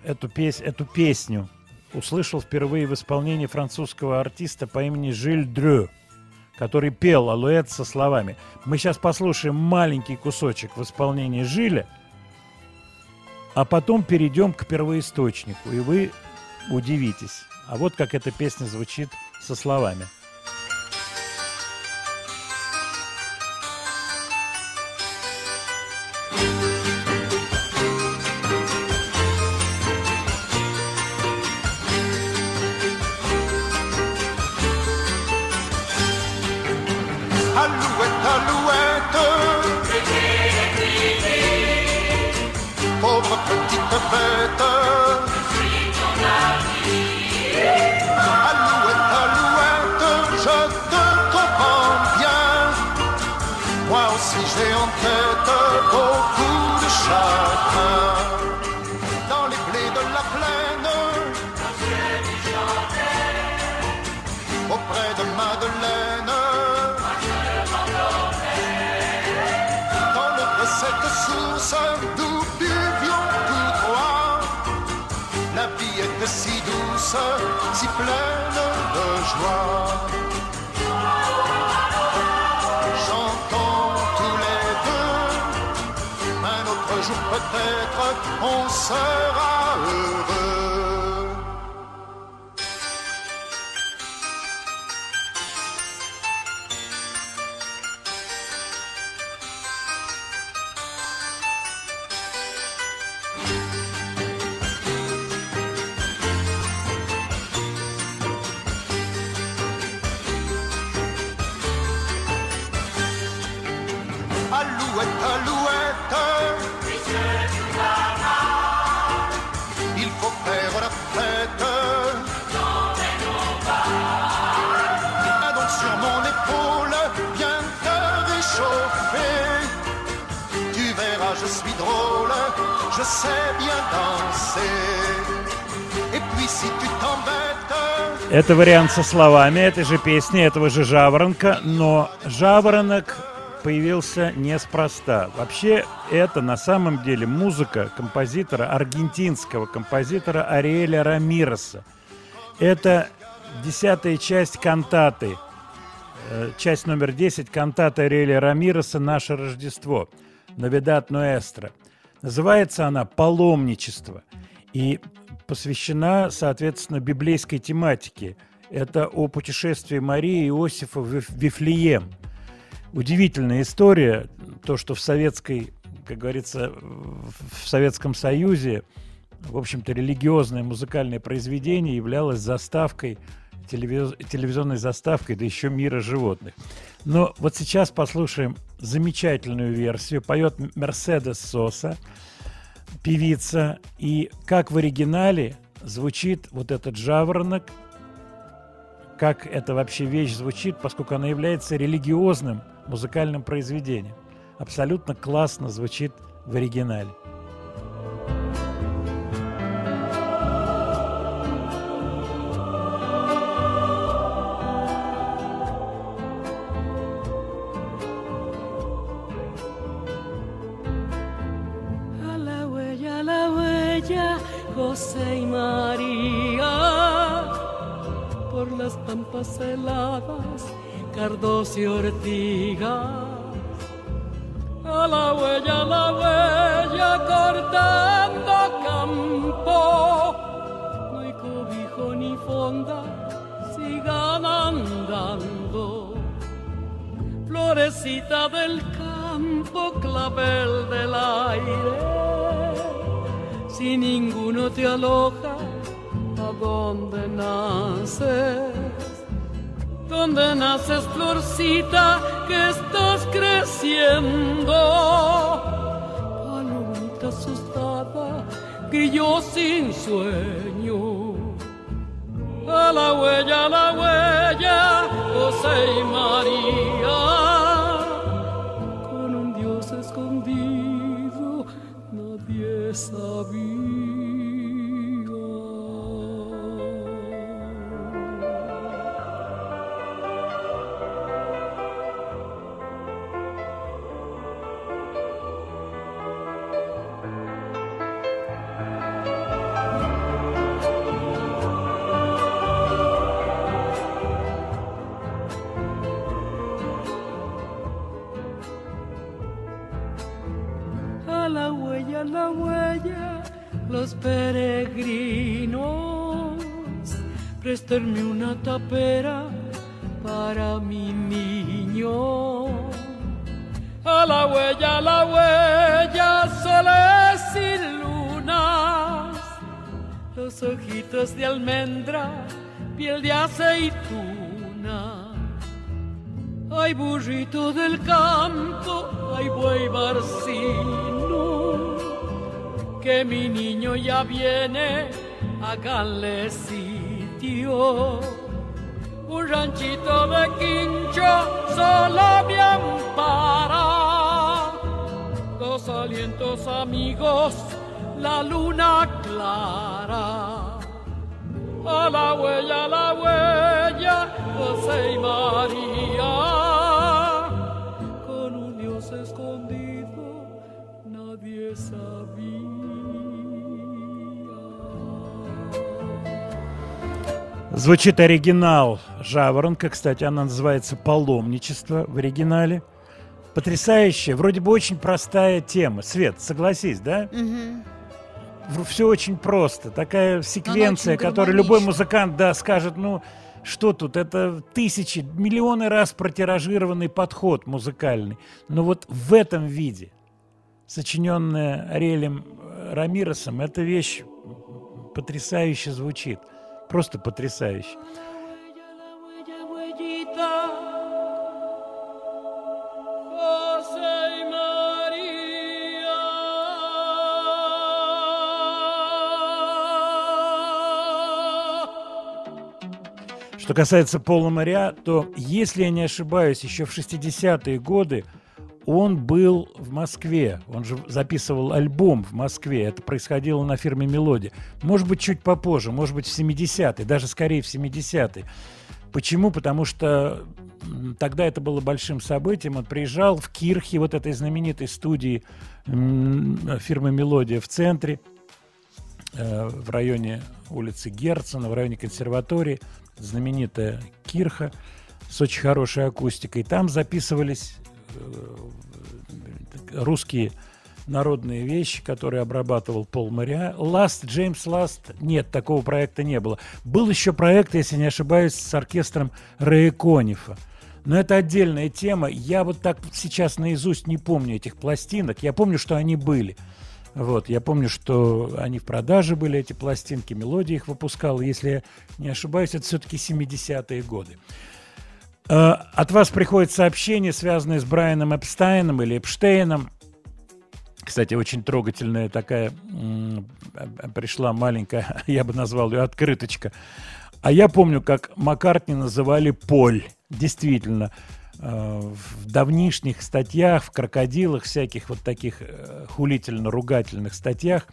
Speaker 1: эту, пес- эту песню услышал впервые в исполнении французского артиста по имени Жиль Дрю, который пел «Алуэт» со словами. Мы сейчас послушаем маленький кусочек в исполнении Жиля, а потом перейдем к первоисточнику, и вы удивитесь. А вот как эта песня звучит со словами.
Speaker 9: Alouette, alouette. Pauvre petite bête. Alouette, alouette, je te comprends bien. Moi aussi j'ai en tête si pleine de joie. Chantons tous les deux, un autre jour peut-être on sera heureux.
Speaker 1: Это вариант со словами этой же песни, этого же жаворонка, но жаворонок появился неспроста. Вообще, это на самом деле музыка композитора, аргентинского композитора Ариэля Рамиреса. Это десятая часть кантаты, э, часть номер 10 кантаты Ариэля Рамиреса «Наше Рождество», «Навидат Нуэстро». Называется она «Паломничество» и посвящена, соответственно, библейской тематике. Это о путешествии Марии и Иосифа в Виф- Вифлеем. Удивительная история, то, что в советской, как говорится, в Советском Союзе, в общем-то, религиозное музыкальное произведение являлось заставкой, телевиз- телевизионной заставкой, да еще мира животных. Но вот сейчас послушаем замечательную версию. Поет Мерседес Соса, певица. И как в оригинале звучит вот этот жаворонок, как эта вообще вещь звучит, поскольку она является религиозным музыкальным произведением. Абсолютно классно звучит в оригинале.
Speaker 10: José y María, por las pampas heladas, cardos y ortigas. A la huella, a la huella, cortando campo, no hay cobijo ni fonda, sigan andando. Florecita del campo, clavel del aire. Si ninguno te aloja, ¿a dónde naces? ¿Dónde naces, florcita, que estás creciendo? Palomita asustada, yo sin sueño. A la huella, a la huella, José y María, préstenme una tapera para mi niño. A la huella, a la huella, soles y lunas, los ojitos de almendra, piel de aceituna. Ay, burrito del campo, ay, buey barcino, que mi niño ya viene, háganle sitio. Un ranchito de quincho solo me ampara, dos alientos amigos, la luna clara. A la huella, a la huella, José y María,
Speaker 1: Звучит оригинал «Жаворонка». Кстати, она называется «Паломничество» в оригинале. Потрясающая, вроде бы очень простая тема. Свет, согласись, да? Все очень просто. Такая секвенция,
Speaker 2: очень
Speaker 1: которую любой музыкант, да, скажет, ну, что тут, это тысячи, миллионы раз протиражированный подход музыкальный. Но вот в этом виде, сочиненная Ариэлем э, Рамиросом, эта вещь потрясающе звучит. Просто потрясающе. Что касается Пола Моря, то, если я не ошибаюсь, еще в 60-е годы он был в Москве. Он же записывал альбом в Москве. Это происходило на фирме «Мелодия». Может быть, чуть попозже, может быть, в 70-е, даже скорее в 70-е. Почему? Потому что тогда это было большим событием. Он приезжал в Кирхе, вот этой знаменитой студии фирмы «Мелодия» в центре, э, в районе улицы Герцена, в районе консерватории, знаменитая Кирха с очень хорошей акустикой. Там записывались русские народные вещи, которые обрабатывал Пол Моря. Ласт, Джеймс Ласт, нет, такого проекта не было. Был еще проект, если не ошибаюсь, с оркестром Рэя Конифа. Но это отдельная тема. Я вот так сейчас наизусть не помню этих пластинок. Я помню, что они были. Вот, я помню, что они в продаже были, эти пластинки, мелодия их выпускала. Если я не ошибаюсь, это все-таки 70-е годы. Э, От вас приходит сообщение, связанное с Брайаном Эпстайном или Эпштейном. Кстати, очень трогательная такая пришла маленькая, я бы назвал ее открыточка. А я помню, как Маккартни называли Поль. Действительно, э, в давнишних статьях, в крокодилах, всяких вот таких э, хулительно-ругательных статьях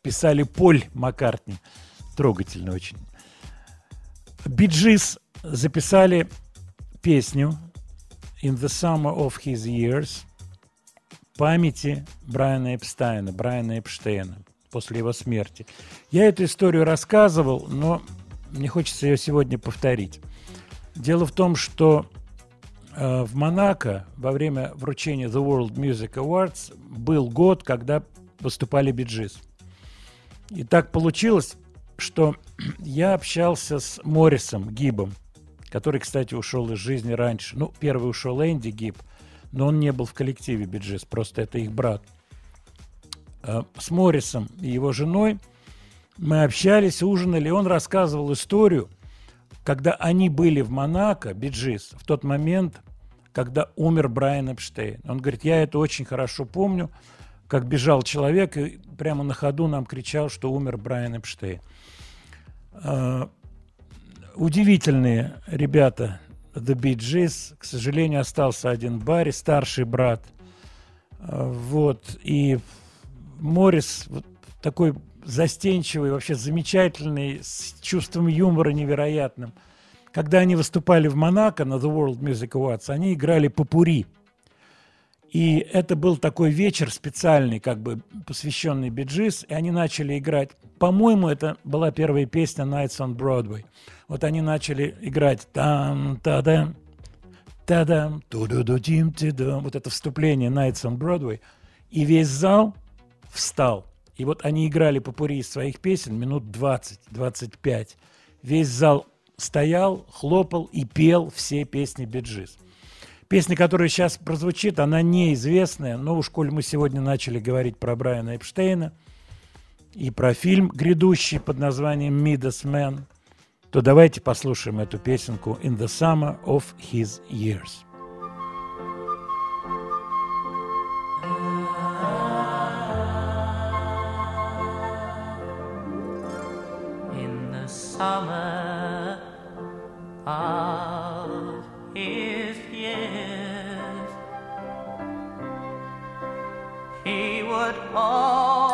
Speaker 1: писали Поль Маккартни. Трогательно очень. Биджис записали песню In the Summer of His Years памяти Брайана Эпстайна, Брайана Эпштейна после его смерти. Я эту историю рассказывал, но мне хочется ее сегодня повторить. Дело в том, что э, в Монако во время вручения The World Music Awards был год, когда выступали биджис. И так получилось, что я общался с Моррисом Гибом, который, кстати, ушел из жизни раньше. Ну, первый ушел Энди Гиб, но он не был в коллективе биджис, просто это их брат. Э, С Моррисом и его женой мы общались, ужинали, он рассказывал историю, когда они были в Монако, биджис, в тот момент, когда умер Брайан Эпштейн. Он говорит, я это очень хорошо помню, как бежал человек и прямо на ходу нам кричал, что умер Брайан Эпштейн. Удивительные ребята The Bee Gees. К сожалению, остался один Барри, старший брат. Вот. И Моррис вот такой застенчивый, вообще замечательный, с чувством юмора невероятным. Когда они выступали в Монако на The World Music Awards, они играли попури. И это был такой вечер специальный, как бы посвященный биджис, и они начали играть. По-моему, это была первая песня Nights on Broadway. Вот они начали играть там та дам та-дам, ту-ду-ду-дим, ти-дам. Вот это вступление Nights on Broadway. И весь зал встал. И вот они играли попури из своих песен минут 20-25. Весь зал стоял, хлопал и пел все песни биджис. Песня, которая сейчас прозвучит, она неизвестная, но уж коль мы сегодня начали говорить про Брайана Эпштейна и про фильм грядущий под названием «Midas Man», то давайте послушаем эту песенку «In the Summer of His Years».
Speaker 11: in the summer but all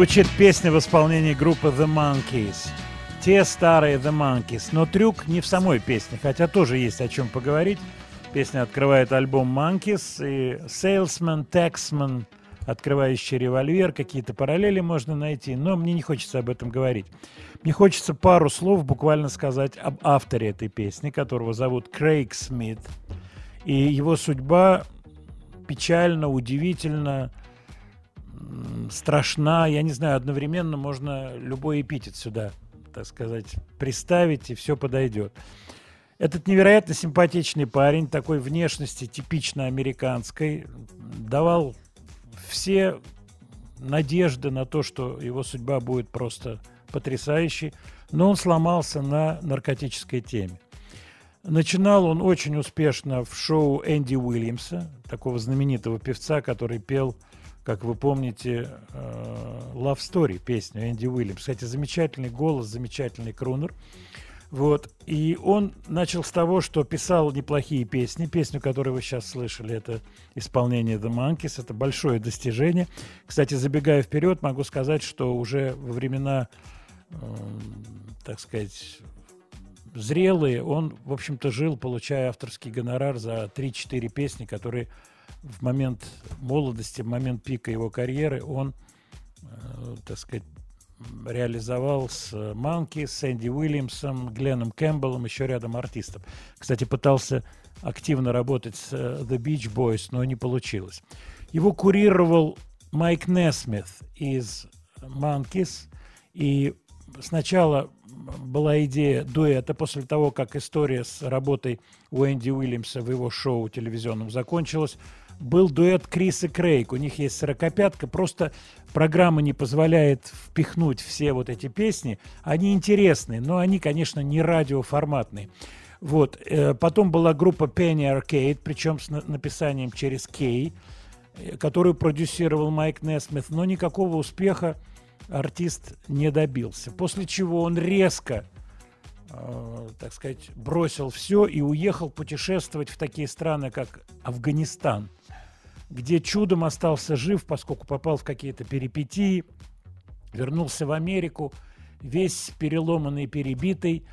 Speaker 1: Звучит песня в исполнении группы The Monkeys. Те старые The Monkeys. Но трюк не в самой песне, хотя тоже есть о чем поговорить. Песня открывает альбом Monkeys и Salesman, Taxman, открывающий револьвер, какие-то параллели можно найти, но мне не хочется об этом говорить. Мне хочется пару слов буквально сказать об авторе этой песни, которого зовут Крейг Смит. И его судьба печально, удивительно, страшна. Я не знаю, одновременно можно любой эпитет сюда, так сказать, приставить, и все подойдет. Этот невероятно симпатичный парень, такой внешности типично американской, давал все надежды на то, что его судьба будет просто потрясающей, но он сломался на наркотической теме. Начинал он очень успешно в шоу Энди Уильямса, такого знаменитого певца, который пел, как вы помните, э, Love Story, песню Энди Уильямс. Кстати, замечательный голос, замечательный крунер. Вот. И он начал с того, что писал неплохие песни. Песню, которую вы сейчас слышали, это исполнение The Monkeys. Это большое достижение. Кстати, забегая вперед, могу сказать, что уже во времена, э, так сказать, зрелые, он, в общем-то, жил, получая авторский гонорар за 3-4 песни, которые в момент молодости, в момент пика его карьеры он, э, так сказать, реализовал с Манки, с Энди Уильямсом, Гленном Кэмпбеллом, еще рядом артистов. Кстати, пытался активно работать с э, The Beach Boys, но не получилось. Его курировал Майк Несмит из Monkeys, и сначала была идея дуэта после того, как история с работой у Энди Уильямса в его шоу телевизионном закончилась. Был дуэт Крис и Крейг. У них есть сорокопятка. Просто программа не позволяет впихнуть все вот эти песни. Они интересные, но они, конечно, не радиоформатные. Вот. э, Потом была группа Penny Arcade, причем с на- написанием через Кей, э, которую продюсировал Майк Несмит, но никакого успеха артист не добился. После чего он резко, э, так сказать, бросил все и уехал путешествовать в такие страны, как Афганистан, где чудом остался жив, поскольку попал в какие-то перипетии, вернулся в Америку, весь переломанный, перебитый.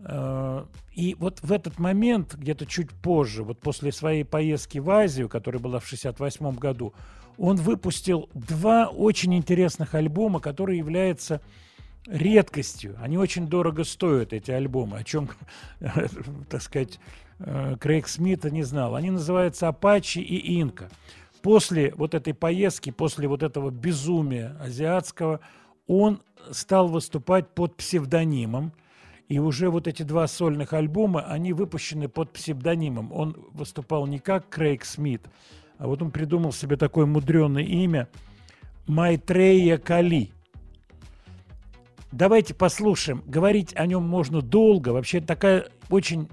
Speaker 1: Э, И вот в этот момент, где-то чуть позже, вот после своей поездки в Азию, которая была в 68 году, он выпустил два очень интересных альбома, которые являются редкостью. Они очень дорого стоят, эти альбомы, о чем, так сказать, э, Крейг Смита не знал. Они называются «Апачи» и «Инка». После вот этой поездки, после вот этого безумия азиатского, он стал выступать под псевдонимом. И уже вот эти два сольных альбома, они выпущены под псевдонимом. Он выступал не как Крейг Смит, а вот он придумал себе такое мудреное имя Майтрея Кали. Давайте послушаем. Говорить о нем можно долго. Вообще такая очень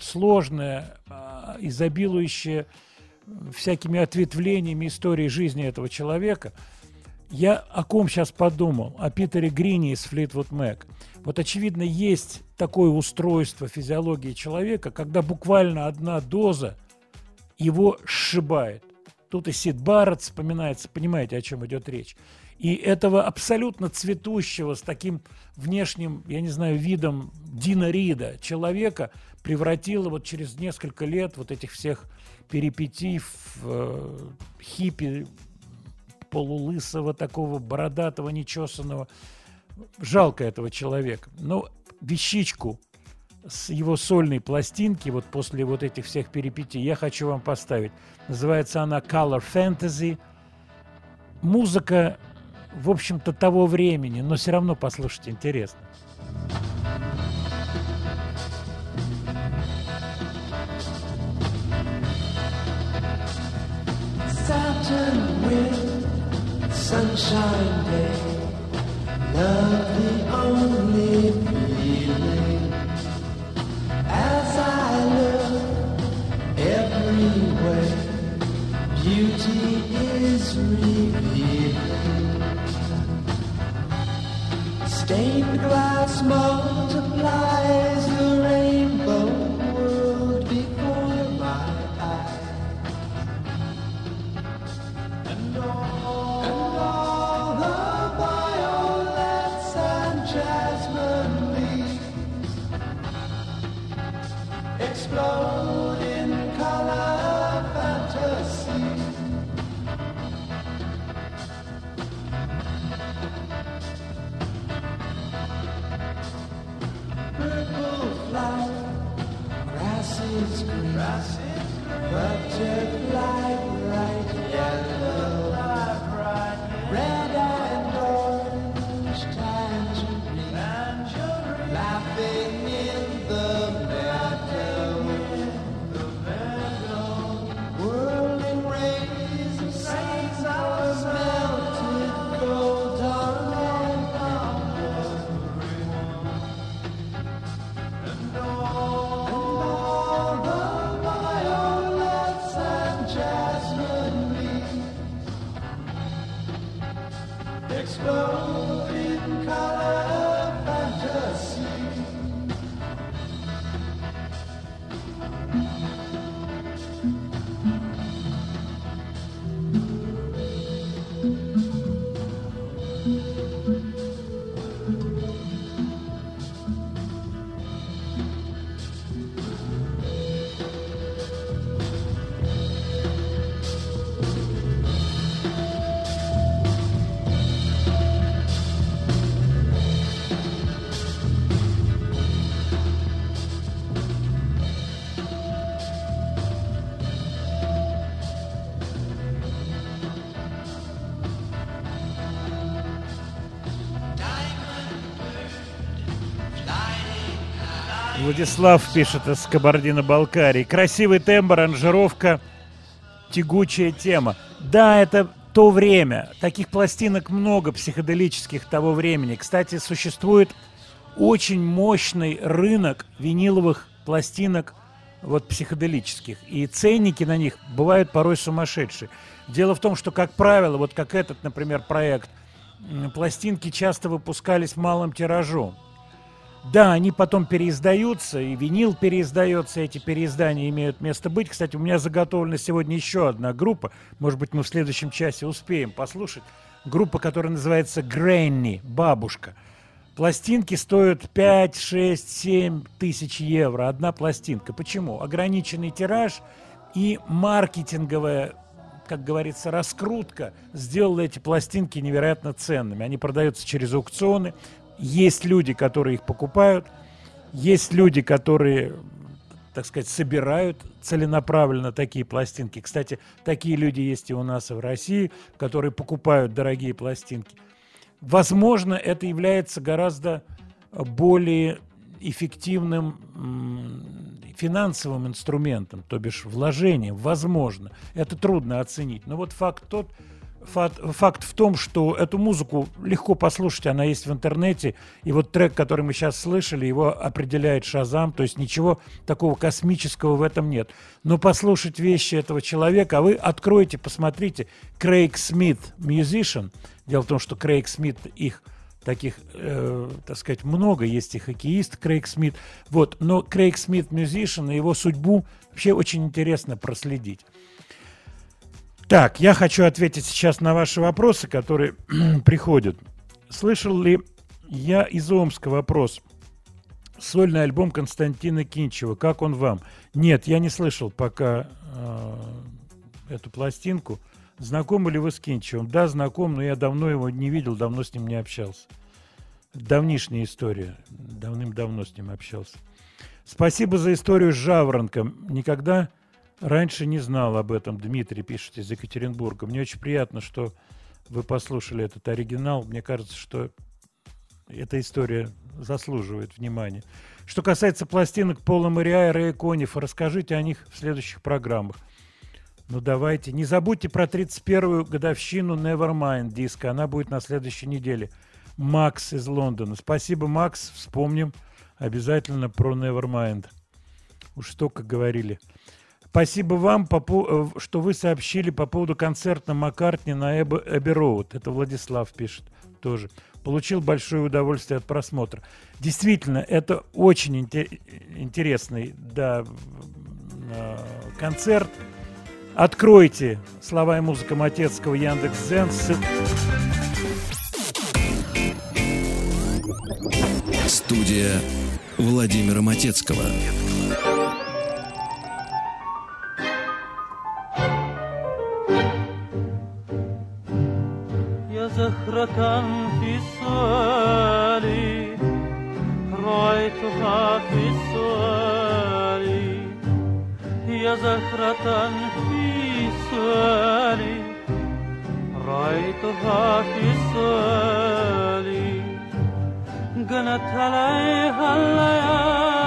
Speaker 1: сложная, изобилующая всякими ответвлениями истории жизни этого человека. Я о ком сейчас подумал? О Питере Грине из Флитвуд Мэк. Вот, очевидно, есть такое устройство физиологии человека, когда буквально одна доза его сшибает. Тут и Сид Барретт вспоминается, понимаете, о чем идет речь. И этого абсолютно цветущего, с таким внешним, я не знаю, видом Дина Рида человека превратило вот через несколько лет вот этих всех перипетий в э, хиппи полулысого, такого бородатого, нечесанного. Жалко этого человека. Но вещичку с его сольной пластинки, вот после вот этих всех перипетий, я хочу вам поставить. Называется она Color Fantasy. Музыка, в общем-то, того времени, но все равно послушать интересно.
Speaker 6: Beauty is revealing. Stained glass multiplies
Speaker 1: Владислав пишет из Кабардино-Балкарии. Красивый тембр, аранжировка, тягучая тема. Да, это то время. Таких пластинок много психоделических того времени. Кстати, существует очень мощный рынок виниловых пластинок вот психоделических. И ценники на них бывают порой сумасшедшие. Дело в том, что, как правило, вот как этот, например, проект, пластинки часто выпускались малым тиражом. Да, они потом переиздаются, и винил переиздается, эти переиздания имеют место быть. Кстати, у меня заготовлена сегодня еще одна группа, может быть, мы в следующем часе успеем послушать. Группа, которая называется Грэнни, бабушка. Пластинки стоят 5, 6, 7 тысяч евро, одна пластинка. Почему? Ограниченный тираж и маркетинговая как говорится, раскрутка сделала эти пластинки невероятно ценными. Они продаются через аукционы. Есть люди, которые их покупают. Есть люди, которые, так сказать, собирают целенаправленно такие пластинки. Кстати, такие люди есть и у нас и в России, которые покупают дорогие пластинки. Возможно, это является гораздо более эффективным финансовым инструментом, то бишь вложением, возможно. Это трудно оценить. Но вот факт тот, факт, в том, что эту музыку легко послушать, она есть в интернете. И вот трек, который мы сейчас слышали, его определяет Шазам, то есть ничего такого космического в этом нет. Но послушать вещи этого человека, а вы откроете, посмотрите, Крейг Смит, musician. Дело в том, что Крейг Смит их таких, э, так сказать, много. Есть и хоккеист Крейг Смит. Вот. Но Крейг Смит musician, и его судьбу вообще очень интересно проследить. Так, я хочу ответить сейчас на ваши вопросы, которые приходят. Слышал ли я из Омска вопрос? Сольный альбом Константина Кинчева. Как он вам? Нет, я не слышал пока э, эту пластинку. Знакомы ли вы с Кинчевым? Да, знаком, но я давно его не видел, давно с ним не общался. Давнишняя история. Давным-давно с ним общался. Спасибо за историю с Жаворонком. Никогда раньше не знал об этом. Дмитрий пишет из Екатеринбурга. Мне очень приятно, что вы послушали этот оригинал. Мне кажется, что эта история заслуживает внимания. Что касается пластинок Пола Мариа и Рэя Конифа, расскажите о них в следующих программах. Ну давайте. Не забудьте про 31-ю годовщину Nevermind диска. Она будет на следующей неделе. Макс из Лондона. Спасибо, Макс. Вспомним обязательно про Nevermind. Уж столько говорили. Спасибо вам, э, что вы сообщили по поводу концерта Маккартни на Эбби Роуд. Это Владислав пишет тоже. Получил большое удовольствие от просмотра. Действительно, это очень инте- интересный да, э, концерт. Откройте слова и музыка Матецкого Яндекс.Дзен. Сы-
Speaker 4: Студия Владимира Матецкого.
Speaker 10: زهرة في سؤالي رأيتها في سؤالي يا زهرة في سؤالي رأيتها في سؤالي جنت عليها الليالي.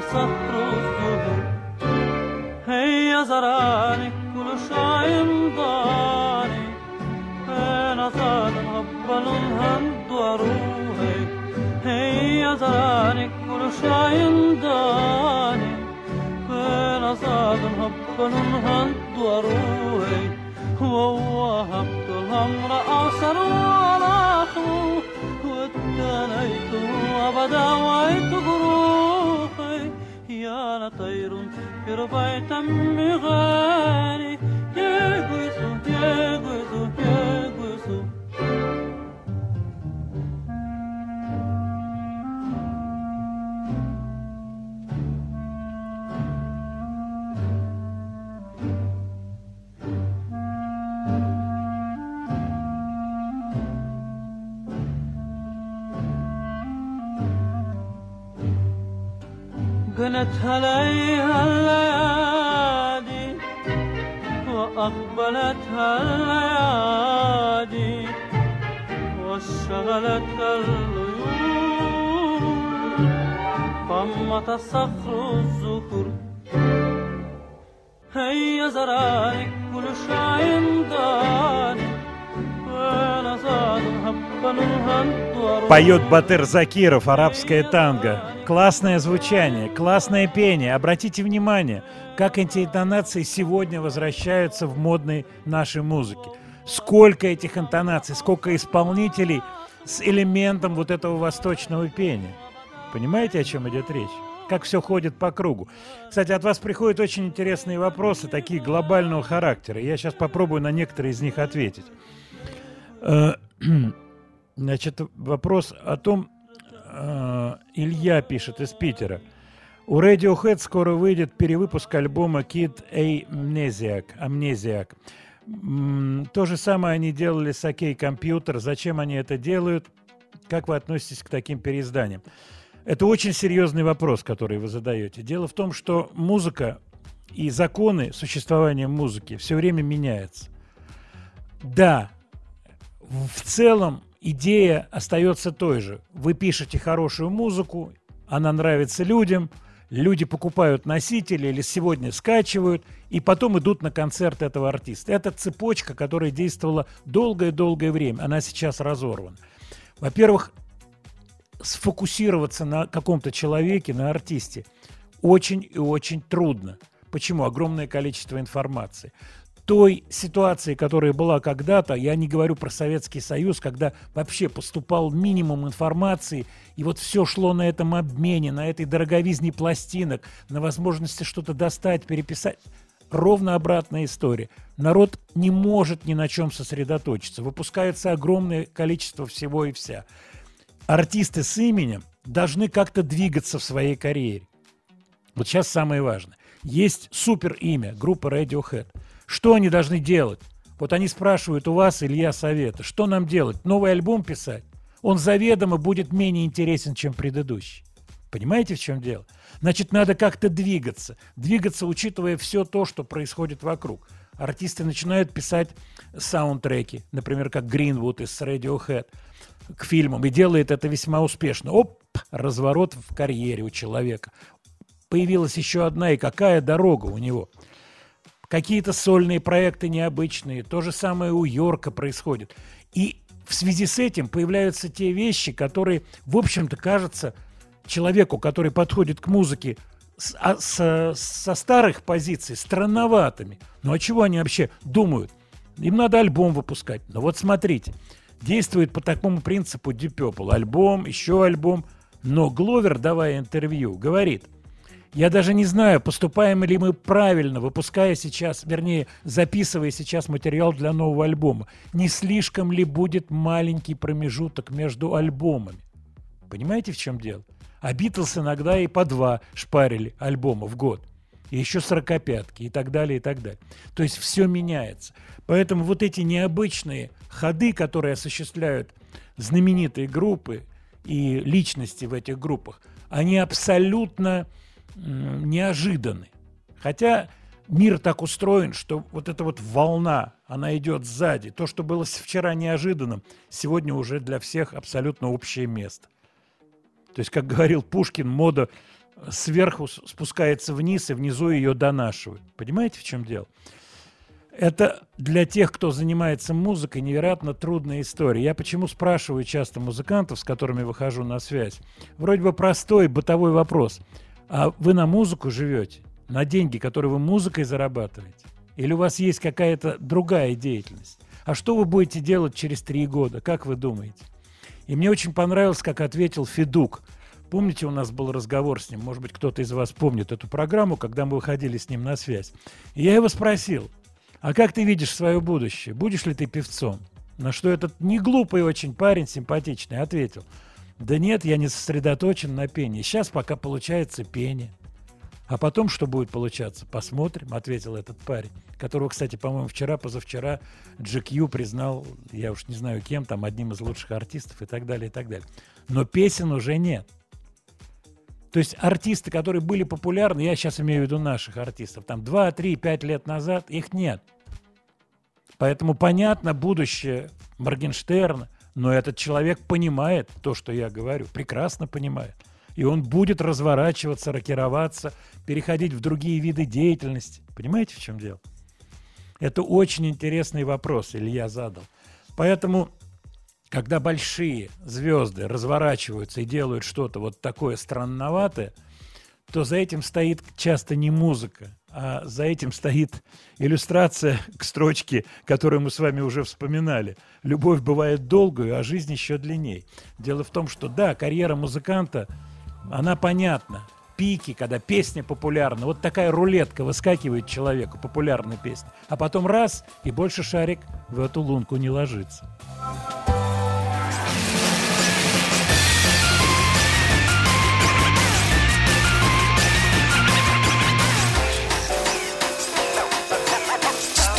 Speaker 10: صخر الذهب هي زرعاني كل شيء ضاني. أنا صاد هبل هند وروحي. هي زرعاني كل شيء ضاني. أنا صاد هبل هند وروحي. ووهبت الأمر أعصر على خلوه واتنيته وبدا وعيت يا لطير في ربيت مغاني يجوز يجوز يجوز بنت عليها الليالي وأقبلت الليالي وشغلت الغيوم فمت صخر الذكر هيا زرارك كل شيء داني وأنا صادم هبا وهنطر
Speaker 1: Поет Батыр Закиров, арабское танго. Классное звучание, классное пение. Обратите внимание, как эти интонации сегодня возвращаются в модной нашей музыке. Сколько этих интонаций, сколько исполнителей с элементом вот этого восточного пения. Понимаете, о чем идет речь? Как все ходит по кругу. Кстати, от вас приходят очень интересные вопросы, такие глобального характера. Я сейчас попробую на некоторые из них ответить. Значит, вопрос о том, э, Илья пишет из Питера. У Radiohead скоро выйдет перевыпуск альбома Kid Amnesiac. Amnesiac. То же самое они делали с OK Computer. Зачем они это делают? Как вы относитесь к таким переизданиям? Это очень серьезный вопрос, который вы задаете. Дело в том, что музыка и законы существования музыки все время меняются. Да, в целом идея остается той же. Вы пишете хорошую музыку, она нравится людям, люди покупают носители или сегодня скачивают, и потом идут на концерт этого артиста. Это цепочка, которая действовала долгое-долгое время. Она сейчас разорвана. Во-первых, сфокусироваться на каком-то человеке, на артисте, очень и очень трудно. Почему? Огромное количество информации. Той ситуации, которая была когда-то, я не говорю про Советский Союз, когда вообще поступал минимум информации, и вот все шло на этом обмене, на этой дороговизне пластинок, на возможности что-то достать, переписать. Ровно обратная история. Народ не может ни на чем сосредоточиться. Выпускается огромное количество всего и вся артисты с именем должны как-то двигаться в своей карьере. Вот сейчас самое важное. Есть супер имя, группа Radiohead. Что они должны делать? Вот они спрашивают у вас, Илья, совета. Что нам делать? Новый альбом писать? Он заведомо будет менее интересен, чем предыдущий. Понимаете, в чем дело? Значит, надо как-то двигаться. Двигаться, учитывая все то, что происходит вокруг. Артисты начинают писать саундтреки, например, как Гринвуд из Radiohead к фильмам, и делает это весьма успешно. Оп, разворот в карьере у человека. Появилась еще одна, и какая дорога у него. Какие-то сольные проекты необычные, то же самое у Йорка происходит. И в связи с этим появляются те вещи, которые, в общем-то, кажутся человеку, который подходит к музыке с- а- со, со старых позиций странноватыми. Ну а чего они вообще думают? Им надо альбом выпускать. Но вот смотрите, действует по такому принципу Deep Purple. Альбом, еще альбом. Но Гловер, давая интервью, говорит, я даже не знаю, поступаем ли мы правильно, выпуская сейчас, вернее, записывая сейчас материал для нового альбома. Не слишком ли будет маленький промежуток между альбомами? Понимаете, в чем дело? А Битлз иногда и по два шпарили альбома в год. И еще сорокопятки и так далее, и так далее. То есть все меняется. Поэтому вот эти необычные ходы, которые осуществляют знаменитые группы и личности в этих группах, они абсолютно неожиданны. Хотя мир так устроен, что вот эта вот волна, она идет сзади. То, что было вчера неожиданным, сегодня уже для всех абсолютно общее место. То есть, как говорил Пушкин, мода сверху спускается вниз, и внизу ее донашивают. Понимаете, в чем дело? Это для тех, кто занимается музыкой, невероятно трудная история. Я почему спрашиваю часто музыкантов, с которыми выхожу на связь? Вроде бы простой бытовой вопрос. А вы на музыку живете? На деньги, которые вы музыкой зарабатываете? Или у вас есть какая-то другая деятельность? А что вы будете делать через три года? Как вы думаете? И мне очень понравилось, как ответил Федук. Помните, у нас был разговор с ним, может быть, кто-то из вас помнит эту программу, когда мы выходили с ним на связь. И я его спросил, а как ты видишь свое будущее? Будешь ли ты певцом? На что этот не глупый очень парень, симпатичный, ответил, да нет, я не сосредоточен на пении. Сейчас пока получается пение. А потом, что будет получаться, посмотрим, ответил этот парень, которого, кстати, по-моему, вчера, позавчера GQ признал, я уж не знаю кем, там, одним из лучших артистов и так далее, и так далее. Но песен уже нет. То есть артисты, которые были популярны, я сейчас имею в виду наших артистов, там 2, 3, 5 лет назад, их нет. Поэтому понятно будущее Моргенштерна, но этот человек понимает то, что я говорю, прекрасно понимает. И он будет разворачиваться, рокироваться, переходить в другие виды деятельности. Понимаете, в чем дело? Это очень интересный вопрос Илья задал. Поэтому, когда большие звезды разворачиваются и делают что-то вот такое странноватое, то за этим стоит часто не музыка, а за этим стоит иллюстрация к строчке, которую мы с вами уже вспоминали. Любовь бывает долгую, а жизнь еще длинней. Дело в том, что да, карьера музыканта, она понятна. Пики, когда песня популярна, вот такая рулетка выскакивает человеку, популярная песня, а потом раз, и больше шарик в эту лунку не ложится.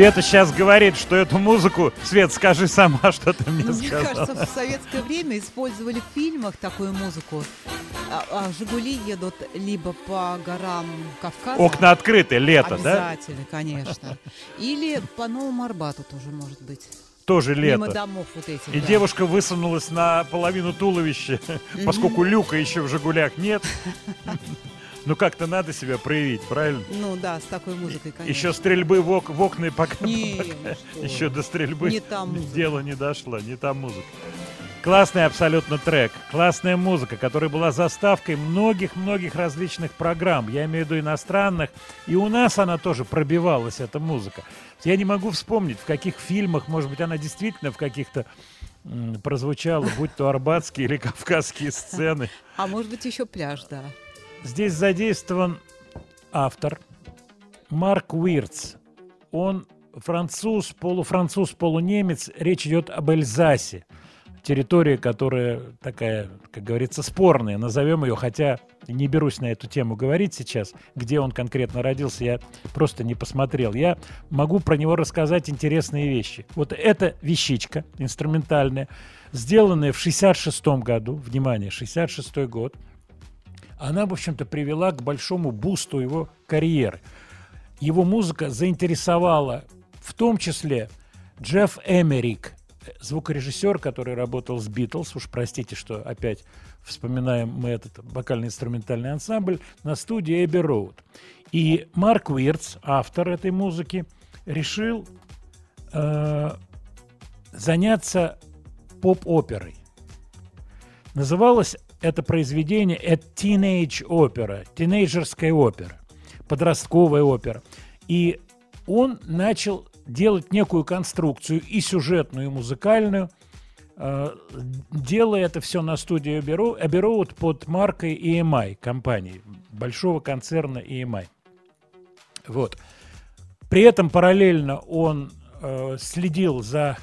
Speaker 1: Света сейчас говорит, что эту музыку... Свет, скажи сама, что ты мне
Speaker 2: Ну, мне
Speaker 1: сказала.
Speaker 2: кажется, в советское время использовали в фильмах такую музыку. А, а «Жигули» едут либо по горам Кавказа.
Speaker 1: Окна открыты, лето, да?
Speaker 2: Обязательно, конечно. Или по Новому Арбату тоже может быть.
Speaker 1: Тоже
Speaker 2: Мимо
Speaker 1: лето.
Speaker 2: домов вот этих.
Speaker 1: И
Speaker 2: да.
Speaker 1: девушка высунулась на половину туловища, поскольку люка еще в «Жигулях» нет. Ну как-то надо себя проявить, правильно?
Speaker 2: Ну да, с такой музыкой, конечно.
Speaker 1: Еще стрельбы в, ок- в окна пока,
Speaker 2: Не,
Speaker 1: пока
Speaker 2: ну
Speaker 1: еще до стрельбы
Speaker 2: Не та музыка.
Speaker 1: дело не дошло, не та музыка. Классный абсолютно трек, классная музыка, которая была заставкой многих-многих различных программ, я имею в виду иностранных, и у нас она тоже пробивалась, эта музыка. Я не могу вспомнить, в каких фильмах, может быть, она действительно в каких-то прозвучала, будь то арбатские или кавказские сцены.
Speaker 2: А может быть еще пляж, да.
Speaker 1: Здесь задействован автор Марк Уирц. Он француз, полуфранцуз, полунемец. Речь идет об Эльзасе. Территория, которая такая, как говорится, спорная, назовем ее, хотя не берусь на эту тему говорить сейчас, где он конкретно родился, я просто не посмотрел. Я могу про него рассказать интересные вещи. Вот эта вещичка инструментальная, сделанная в 66 году, внимание, 66 год, она, в общем-то, привела к большому бусту его карьеры. Его музыка заинтересовала в том числе Джефф Эмерик, звукорежиссер, который работал с Битлз, уж простите, что опять вспоминаем мы этот вокально-инструментальный ансамбль, на студии Эбби Роуд. И Марк Уирц, автор этой музыки, решил э, заняться поп-оперой. Называлось это произведение «A Teenage Opera», тинейджерская опера, подростковая опера. И он начал делать некую конструкцию и сюжетную, и музыкальную, э, делая это все на студии Road под маркой EMI, компании, большого концерна EMI. Вот. При этом параллельно он э, следил за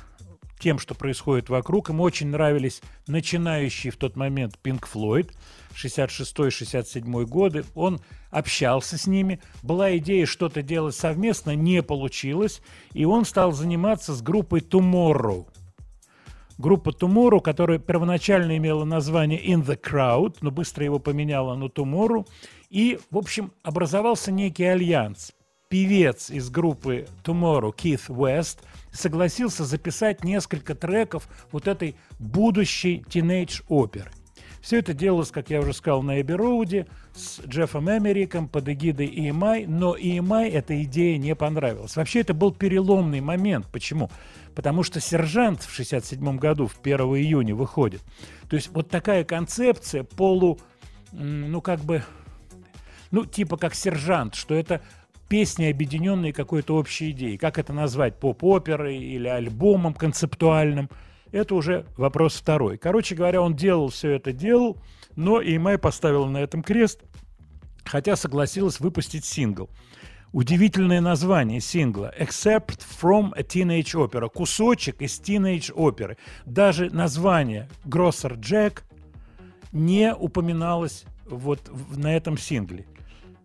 Speaker 1: тем, что происходит вокруг. Ему очень нравились начинающие в тот момент Pink Floyd, 66-67 годы. Он общался с ними. Была идея что-то делать совместно, не получилось. И он стал заниматься с группой Tomorrow. Группа Tomorrow, которая первоначально имела название In the Crowd, но быстро его поменяла на Tomorrow. И, в общем, образовался некий альянс. певец из группы Tomorrow, Keith West, согласился записать несколько треков вот этой будущей тинейдж-оперы. Все это делалось, как я уже сказал, на Эбби с Джеффом Эмериком под эгидой EMI, но EMI эта идея не понравилась. Вообще это был переломный момент. Почему? Потому что «Сержант» в 67 году, в 1 июня выходит. То есть вот такая концепция полу, ну как бы, ну типа как «Сержант», что это песни, объединенные какой-то общей идеей. Как это назвать? Поп-оперой или альбомом концептуальным? Это уже вопрос второй. Короче говоря, он делал все это, делал, но EMI поставила на этом крест, хотя согласилась выпустить сингл. Удивительное название сингла «Except from a Teenage Opera» – кусочек из Teenage оперы. Даже название «Гроссер Джек» не упоминалось вот на этом сингле.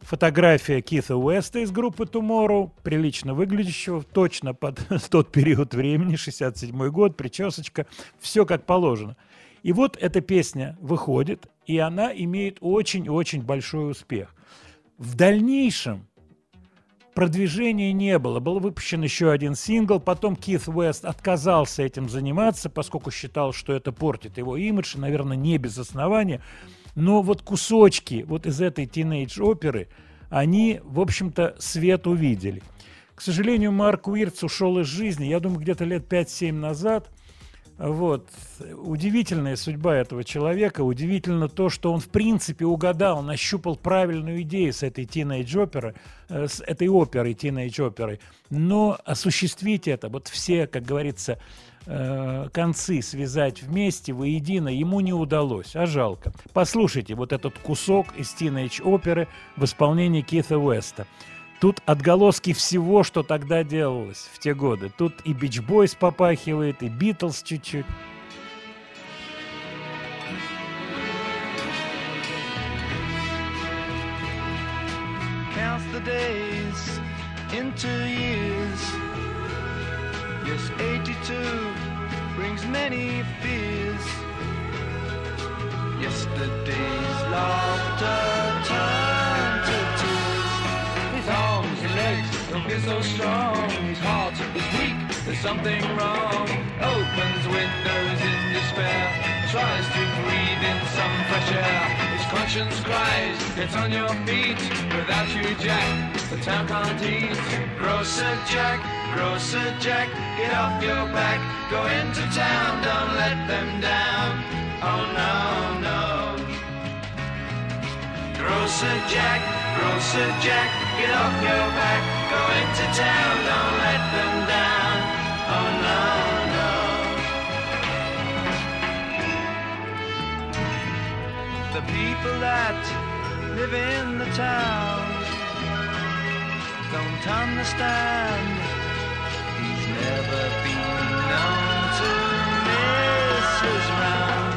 Speaker 1: Фотография Кита Уэста из группы Tomorrow, прилично выглядящего, точно под тот период времени, 67 год, причесочка, все как положено. И вот эта песня выходит, и она имеет очень-очень большой успех. В дальнейшем продвижения не было. Был выпущен еще один сингл, потом Кит Уэст отказался этим заниматься, поскольку считал, что это портит его имидж, и, наверное, не без основания. Но вот кусочки вот из этой тинейдж-оперы, они, в общем-то, свет увидели. К сожалению, Марк Уирц ушел из жизни, я думаю, где-то лет 5-7 назад. Вот. Удивительная судьба этого человека. Удивительно то, что он, в принципе, угадал, нащупал правильную идею с этой тинейдж-оперой, э, с этой оперой, тинейдж-оперой. Но осуществить это, вот все, как говорится, э, концы связать вместе, воедино, ему не удалось, а жалко. Послушайте вот этот кусок из тинейдж-оперы в исполнении Кита Уэста. Тут отголоски всего, что тогда делалось в те годы. Тут и Бич Бойс попахивает, и Битлз чуть-чуть.
Speaker 4: into years. Yes, 82 brings many fears. Yesterday's laughter turned to tears.
Speaker 8: His arms and legs don't feel so strong. His heart is weak, there's something wrong. Opens windows in despair, tries to breathe in some fresh air. His conscience cries, get on your feet. Without you, Jack, the town can't eat. Grocer Jack, Grocer Jack, get off your back. Go into town, don't let them down. Oh no, no. Grocer Jack, Grocer Jack, get off your back. Go into town, don't let them down. Oh no.
Speaker 4: The people that live in the town don't understand. He's never been known to miss his round.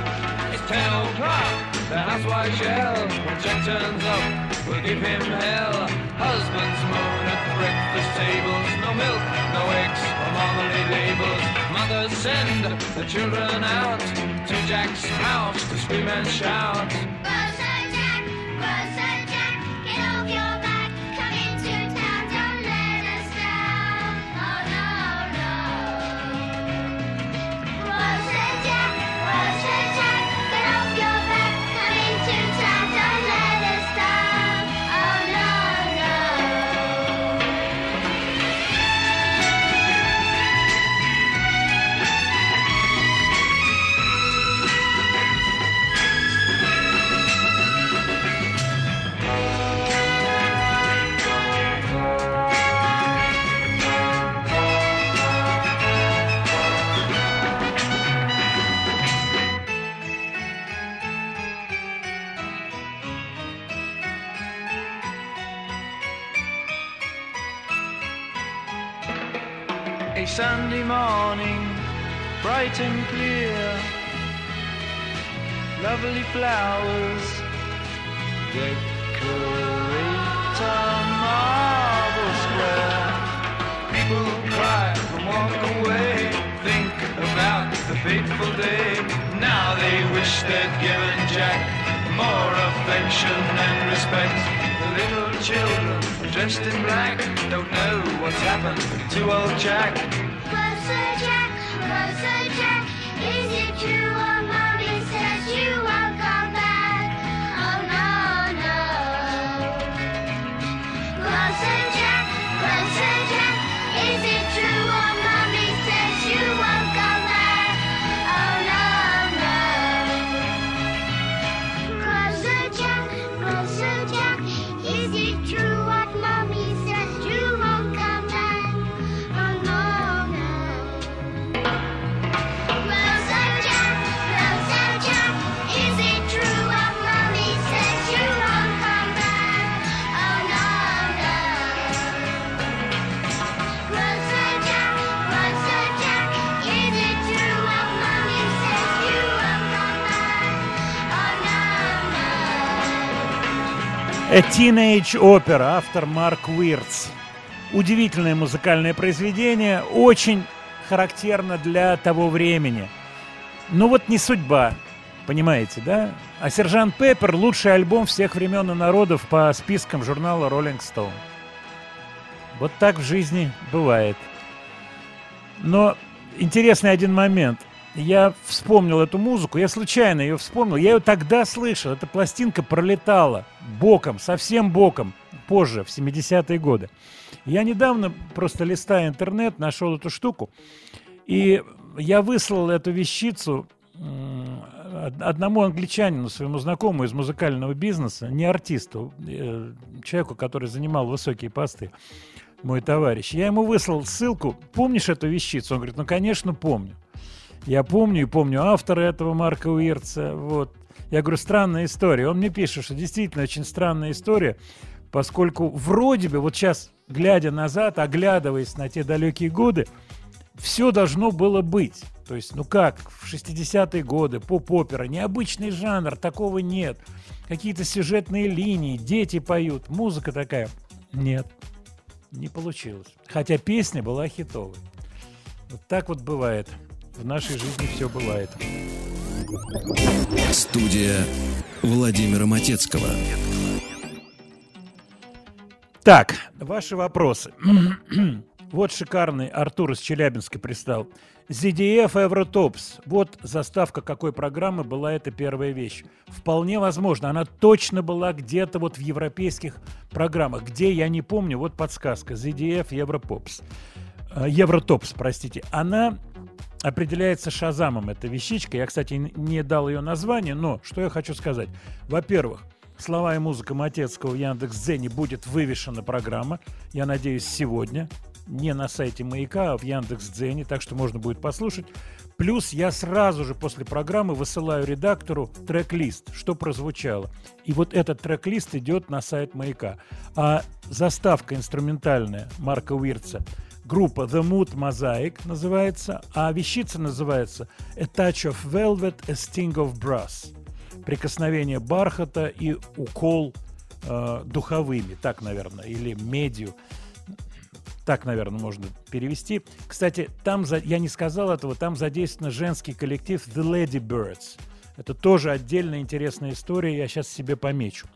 Speaker 8: It's ten o'clock, the housewife yell. When Jack turns up, we'll give him hell. Husbands moan at breakfast tables. No milk, no eggs, or marmalade labels father send the children out to Jack's house to scream and shout.
Speaker 4: Buster Jack, Buster Jack, get off your A Sunday morning, bright and clear, lovely flowers decorate a marble square.
Speaker 8: People cry and walk away. Think about the fateful day. Now they wish they'd given Jack more affection and respect. The little children
Speaker 12: dressed in black. Don't know what's happened to old Jack.
Speaker 1: A Teenage Opera, автор Марк Уиртс. Удивительное музыкальное произведение, очень характерно для того времени. Ну вот не судьба, понимаете, да? А «Сержант Пеппер» — лучший альбом всех времен и народов по спискам журнала Rolling Stone. Вот так в жизни бывает. Но интересный один момент. Я вспомнил эту музыку, я случайно ее вспомнил. Я ее тогда слышал. Эта пластинка пролетала боком, совсем боком, позже, в 70-е годы. Я недавно, просто листая интернет, нашел эту штуку. И я выслал эту вещицу одному англичанину, своему знакомому из музыкального бизнеса, не артисту, э, человеку, который занимал высокие посты, мой товарищ. Я ему выслал ссылку. Помнишь эту вещицу? Он говорит, ну, конечно, помню. Я помню и помню автора этого Марка Уирца. Вот. Я говорю, странная история. Он мне пишет, что действительно очень странная история, поскольку вроде бы, вот сейчас, глядя назад, оглядываясь на те далекие годы, все должно было быть. То есть, ну как, в 60-е годы, поп-опера, необычный жанр, такого нет. Какие-то сюжетные линии, дети поют, музыка такая. Нет, не получилось. Хотя песня была хитовой. Вот так вот бывает. В нашей жизни все бывает.
Speaker 4: Студия Владимира Матецкого.
Speaker 1: Так, ваши вопросы. вот шикарный Артур из Челябинска пристал. ZDF Евротопс. Вот заставка какой программы была эта первая вещь. Вполне возможно, она точно была где-то вот в европейских программах. Где, я не помню, вот подсказка. ZDF Европопс. Э, Евротопс, простите. Она определяется Шазамом, эта вещичка. Я, кстати, не дал ее название, но что я хочу сказать. Во-первых, слова и музыка Матецкого в Яндекс.Дзене будет вывешена программа. Я надеюсь, сегодня. Не на сайте Маяка, а в Яндекс.Дзене, так что можно будет послушать. Плюс я сразу же после программы высылаю редактору трек-лист, что прозвучало. И вот этот трек-лист идет на сайт Маяка. А заставка инструментальная Марка Уирца Группа The Mood Mosaic называется, а вещица называется A Touch of Velvet, A Sting of Brass. Прикосновение бархата и укол э, духовыми, так, наверное, или медью. Так, наверное, можно перевести. Кстати, там, за- я не сказал этого, там задействован женский коллектив The Lady Birds. Это тоже отдельная интересная история, я сейчас себе помечу.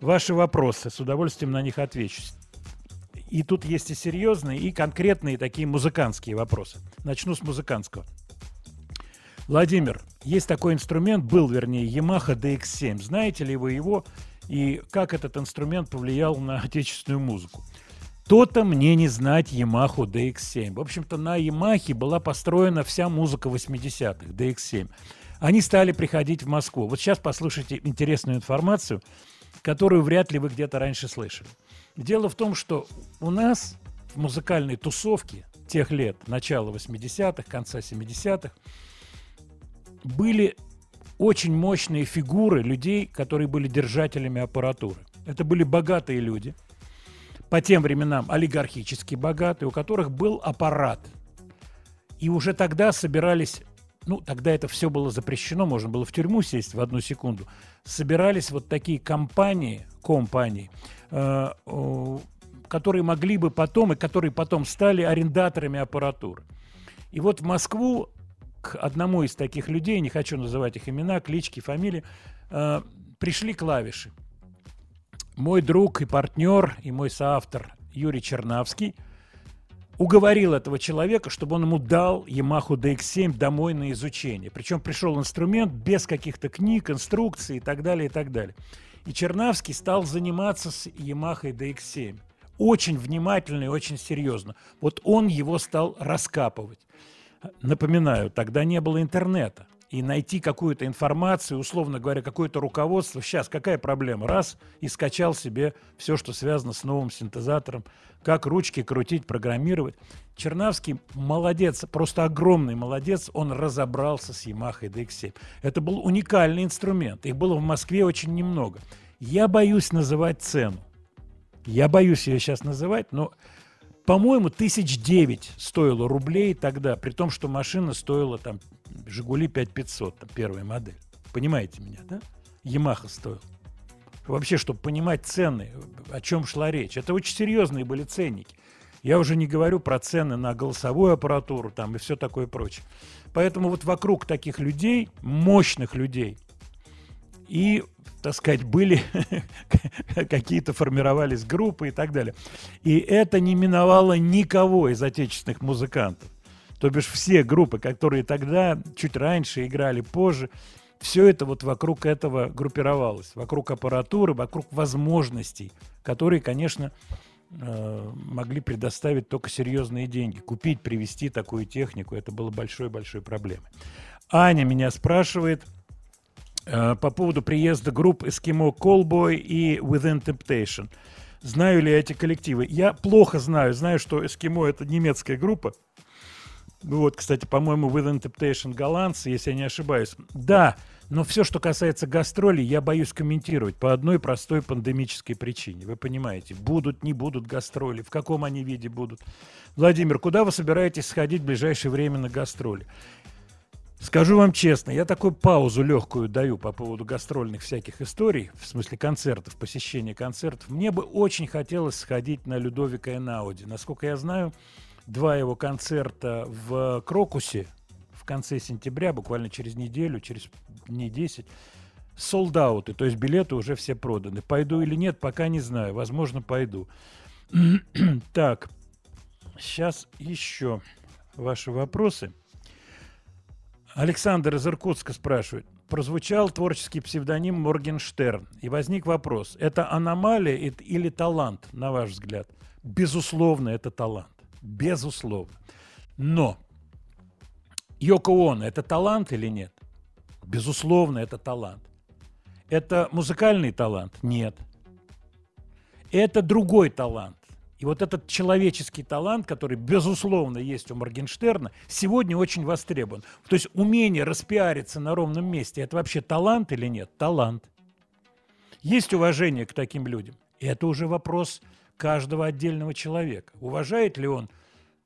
Speaker 1: Ваши вопросы, с удовольствием на них отвечу. И тут есть и серьезные, и конкретные такие музыкантские вопросы. Начну с музыкантского. Владимир, есть такой инструмент, был, вернее, Yamaha DX7. Знаете ли вы его и как этот инструмент повлиял на отечественную музыку? То-то мне не знать Yamaha DX7. В общем-то, на Yamaha была построена вся музыка 80-х, DX7. Они стали приходить в Москву. Вот сейчас послушайте интересную информацию, которую вряд ли вы где-то раньше слышали. Дело в том, что у нас в музыкальной тусовке тех лет, начала 80-х, конца 70-х, были очень мощные фигуры людей, которые были держателями аппаратуры. Это были богатые люди, по тем временам олигархически богатые, у которых был аппарат. И уже тогда собирались, ну, тогда это все было запрещено, можно было в тюрьму сесть в одну секунду, собирались вот такие компании, компании, которые могли бы потом, и которые потом стали арендаторами аппаратуры. И вот в Москву к одному из таких людей, не хочу называть их имена, клички, фамилии, э, пришли клавиши. мой друг и партнер, и мой соавтор Юрий Чернавский уговорил этого человека, чтобы он ему дал Yamaha DX7 домой на изучение. Причем пришел инструмент без каких-то книг, инструкций и так далее, и так далее. И Чернавский стал заниматься с Yamaha DX7. Очень внимательно и очень серьезно. Вот он его стал раскапывать. Напоминаю, тогда не было интернета. И найти какую-то информацию, условно говоря, какое-то руководство. Сейчас какая проблема? Раз и скачал себе все, что связано с новым синтезатором. Как ручки крутить, программировать. Чернавский молодец, просто огромный молодец. Он разобрался с Yamaha DX7. Это был уникальный инструмент. Их было в Москве очень немного. Я боюсь называть цену. Я боюсь ее сейчас называть, но по-моему, тысяч девять стоило рублей тогда, при том, что машина стоила там Жигули 5500, там, первая модель. Понимаете меня, да? Ямаха стоила. Вообще, чтобы понимать цены, о чем шла речь. Это очень серьезные были ценники. Я уже не говорю про цены на голосовую аппаратуру там и все такое прочее. Поэтому вот вокруг таких людей, мощных людей, и, так сказать, были какие-то формировались группы и так далее. И это не миновало никого из отечественных музыкантов. То бишь все группы, которые тогда чуть раньше играли, позже, все это вот вокруг этого группировалось, вокруг аппаратуры, вокруг возможностей, которые, конечно, э, могли предоставить только серьезные деньги. Купить, привезти такую технику, это было большой-большой проблемой. Аня меня спрашивает по поводу приезда групп Eskimo Callboy и Within Temptation. Знаю ли я эти коллективы? Я плохо знаю. Знаю, что Eskimo это немецкая группа. Вот, кстати, по-моему, Within Temptation голландцы, если я не ошибаюсь. Да, но все, что касается гастролей, я боюсь комментировать по одной простой пандемической причине. Вы понимаете, будут, не будут гастроли, в каком они виде будут. Владимир, куда вы собираетесь сходить в ближайшее время на гастроли? Скажу вам честно, я такую паузу легкую даю по поводу гастрольных всяких историй, в смысле концертов, посещения концертов. Мне бы очень хотелось сходить на Людовика Энауди. Насколько я знаю, два его концерта в Крокусе в конце сентября, буквально через неделю, через дней 10, солдауты, то есть билеты уже все проданы. Пойду или нет, пока не знаю. Возможно, пойду. так, сейчас еще ваши вопросы. Александр из Иркутска спрашивает. Прозвучал творческий псевдоним Моргенштерн. И возник вопрос. Это аномалия или талант, на ваш взгляд? Безусловно, это талант. Безусловно. Но Йоко Оно – это талант или нет? Безусловно, это талант. Это музыкальный талант? Нет. Это другой талант. И вот этот человеческий талант, который, безусловно, есть у Моргенштерна, сегодня очень востребован. То есть умение распиариться на ровном месте – это вообще талант или нет? Талант. Есть уважение к таким людям? И это уже вопрос каждого отдельного человека. Уважает ли он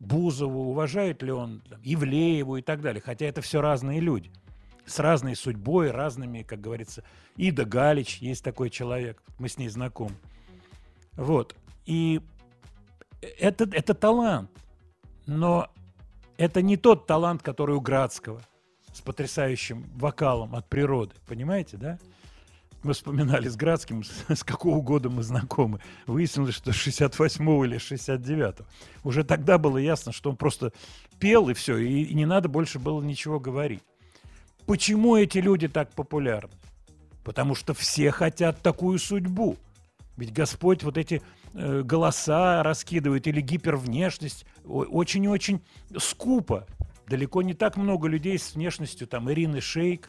Speaker 1: Бузову, уважает ли он там, Ивлееву и так далее. Хотя это все разные люди. С разной судьбой, разными, как говорится. Ида Галич, есть такой человек, мы с ней знакомы. Вот. И это, это талант. Но это не тот талант, который у Градского с потрясающим вокалом от природы. Понимаете, да? Мы вспоминали с Градским, с, какого года мы знакомы. Выяснилось, что с 68-го или 69-го. Уже тогда было ясно, что он просто пел и все, и, не надо больше было ничего говорить. Почему эти люди так популярны? Потому что все хотят такую судьбу. Ведь Господь вот эти голоса раскидывает или гипервнешность очень-очень скупо. Далеко не так много людей с внешностью там Ирины Шейк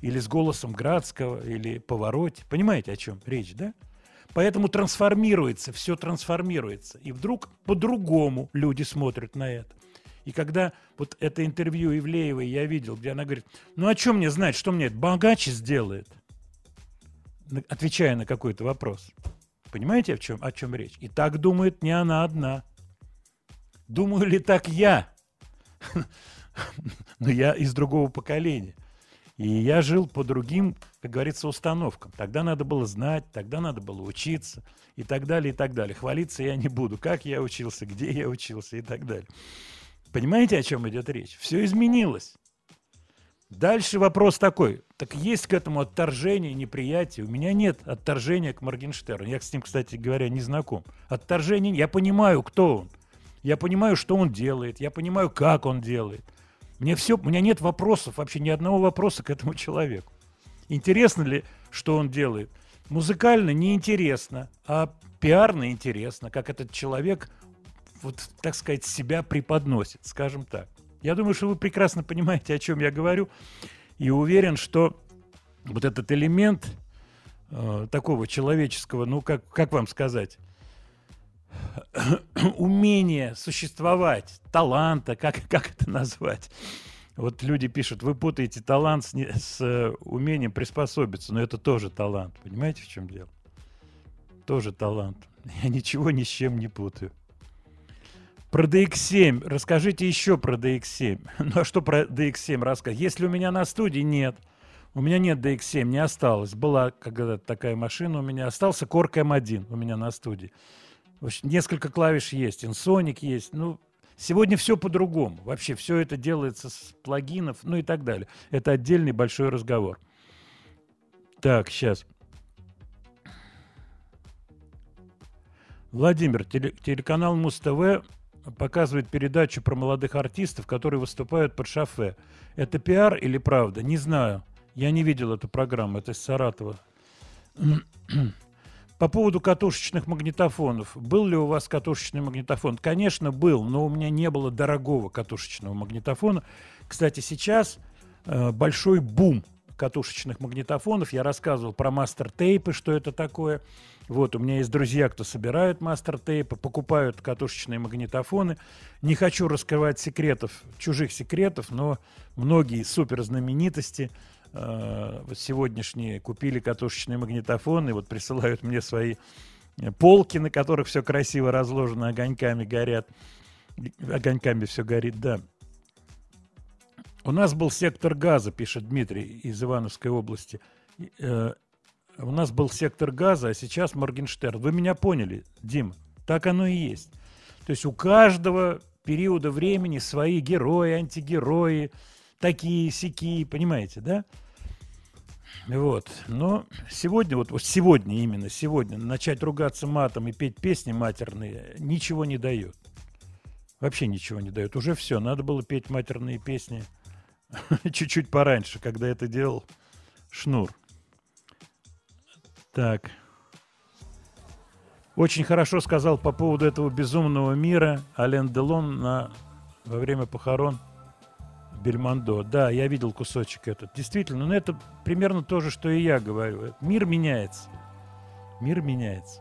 Speaker 1: или с голосом Градского или Повороте. Понимаете, о чем речь, да? Поэтому трансформируется, все трансформируется. И вдруг по-другому люди смотрят на это. И когда вот это интервью Ивлеевой я видел, где она говорит, ну о чем мне знать, что мне это богаче сделает? Отвечая на какой-то вопрос. Понимаете, о чем, о чем речь? И так думает не она одна. Думаю ли так я? Но я из другого поколения. И я жил по другим, как говорится, установкам. Тогда надо было знать, тогда надо было учиться и так далее, и так далее. Хвалиться я не буду, как я учился, где я учился и так далее. Понимаете, о чем идет речь? Все изменилось. Дальше вопрос такой. Так есть к этому отторжение, неприятие? У меня нет отторжения к Моргенштерну. Я с ним, кстати говоря, не знаком. Отторжение, я понимаю, кто он. Я понимаю, что он делает. Я понимаю, как он делает. Мне все, у меня нет вопросов, вообще ни одного вопроса к этому человеку. Интересно ли, что он делает? Музыкально неинтересно, а пиарно интересно, как этот человек, вот, так сказать, себя преподносит, скажем так. Я думаю, что вы прекрасно понимаете, о чем я говорю, и уверен, что вот этот элемент э, такого человеческого, ну, как, как вам сказать, умение существовать, таланта, как, как это назвать? Вот люди пишут, вы путаете талант с, с э, умением приспособиться, но это тоже талант. Понимаете, в чем дело? Тоже талант. Я ничего ни с чем не путаю. Про DX7. Расскажите еще про DX7. Ну а что про DX7 рассказать? Если у меня на студии нет. У меня нет DX7, не осталось. Была когда-то такая машина у меня. Остался Korg M1 у меня на студии. В общем, несколько клавиш есть. Insonic есть. Ну, сегодня все по-другому. Вообще все это делается с плагинов, ну и так далее. Это отдельный большой разговор. Так, сейчас. Владимир, теле- телеканал Муз-ТВ показывает передачу про молодых артистов, которые выступают под шофе. Это пиар или правда? Не знаю. Я не видел эту программу. Это из Саратова. По поводу катушечных магнитофонов. Был ли у вас катушечный магнитофон? Конечно, был, но у меня не было дорогого катушечного магнитофона. Кстати, сейчас э, большой бум катушечных магнитофонов. Я рассказывал про мастер-тейпы, что это такое. Вот, у меня есть друзья, кто собирают мастер-тейпы, покупают катушечные магнитофоны. Не хочу раскрывать секретов, чужих секретов, но многие суперзнаменитости э, сегодняшние купили катушечные магнитофоны, вот присылают мне свои э, полки, на которых все красиво разложено, огоньками горят. Огоньками все горит, да. У нас был сектор газа, пишет Дмитрий из Ивановской области. Э, у нас был сектор газа, а сейчас Моргенштерн. Вы меня поняли, Дим? Так оно и есть. То есть у каждого периода времени свои герои, антигерои, такие, сякие, понимаете, да? Вот. Но сегодня, вот, вот сегодня именно, сегодня начать ругаться матом и петь песни матерные ничего не дает. Вообще ничего не дает. Уже все, надо было петь матерные песни чуть-чуть пораньше, когда это делал Шнур. Так. Очень хорошо сказал по поводу этого безумного мира Ален Делон на, во время похорон Бельмондо. Да, я видел кусочек этот. Действительно, но это примерно то же, что и я говорю. Мир меняется. Мир меняется.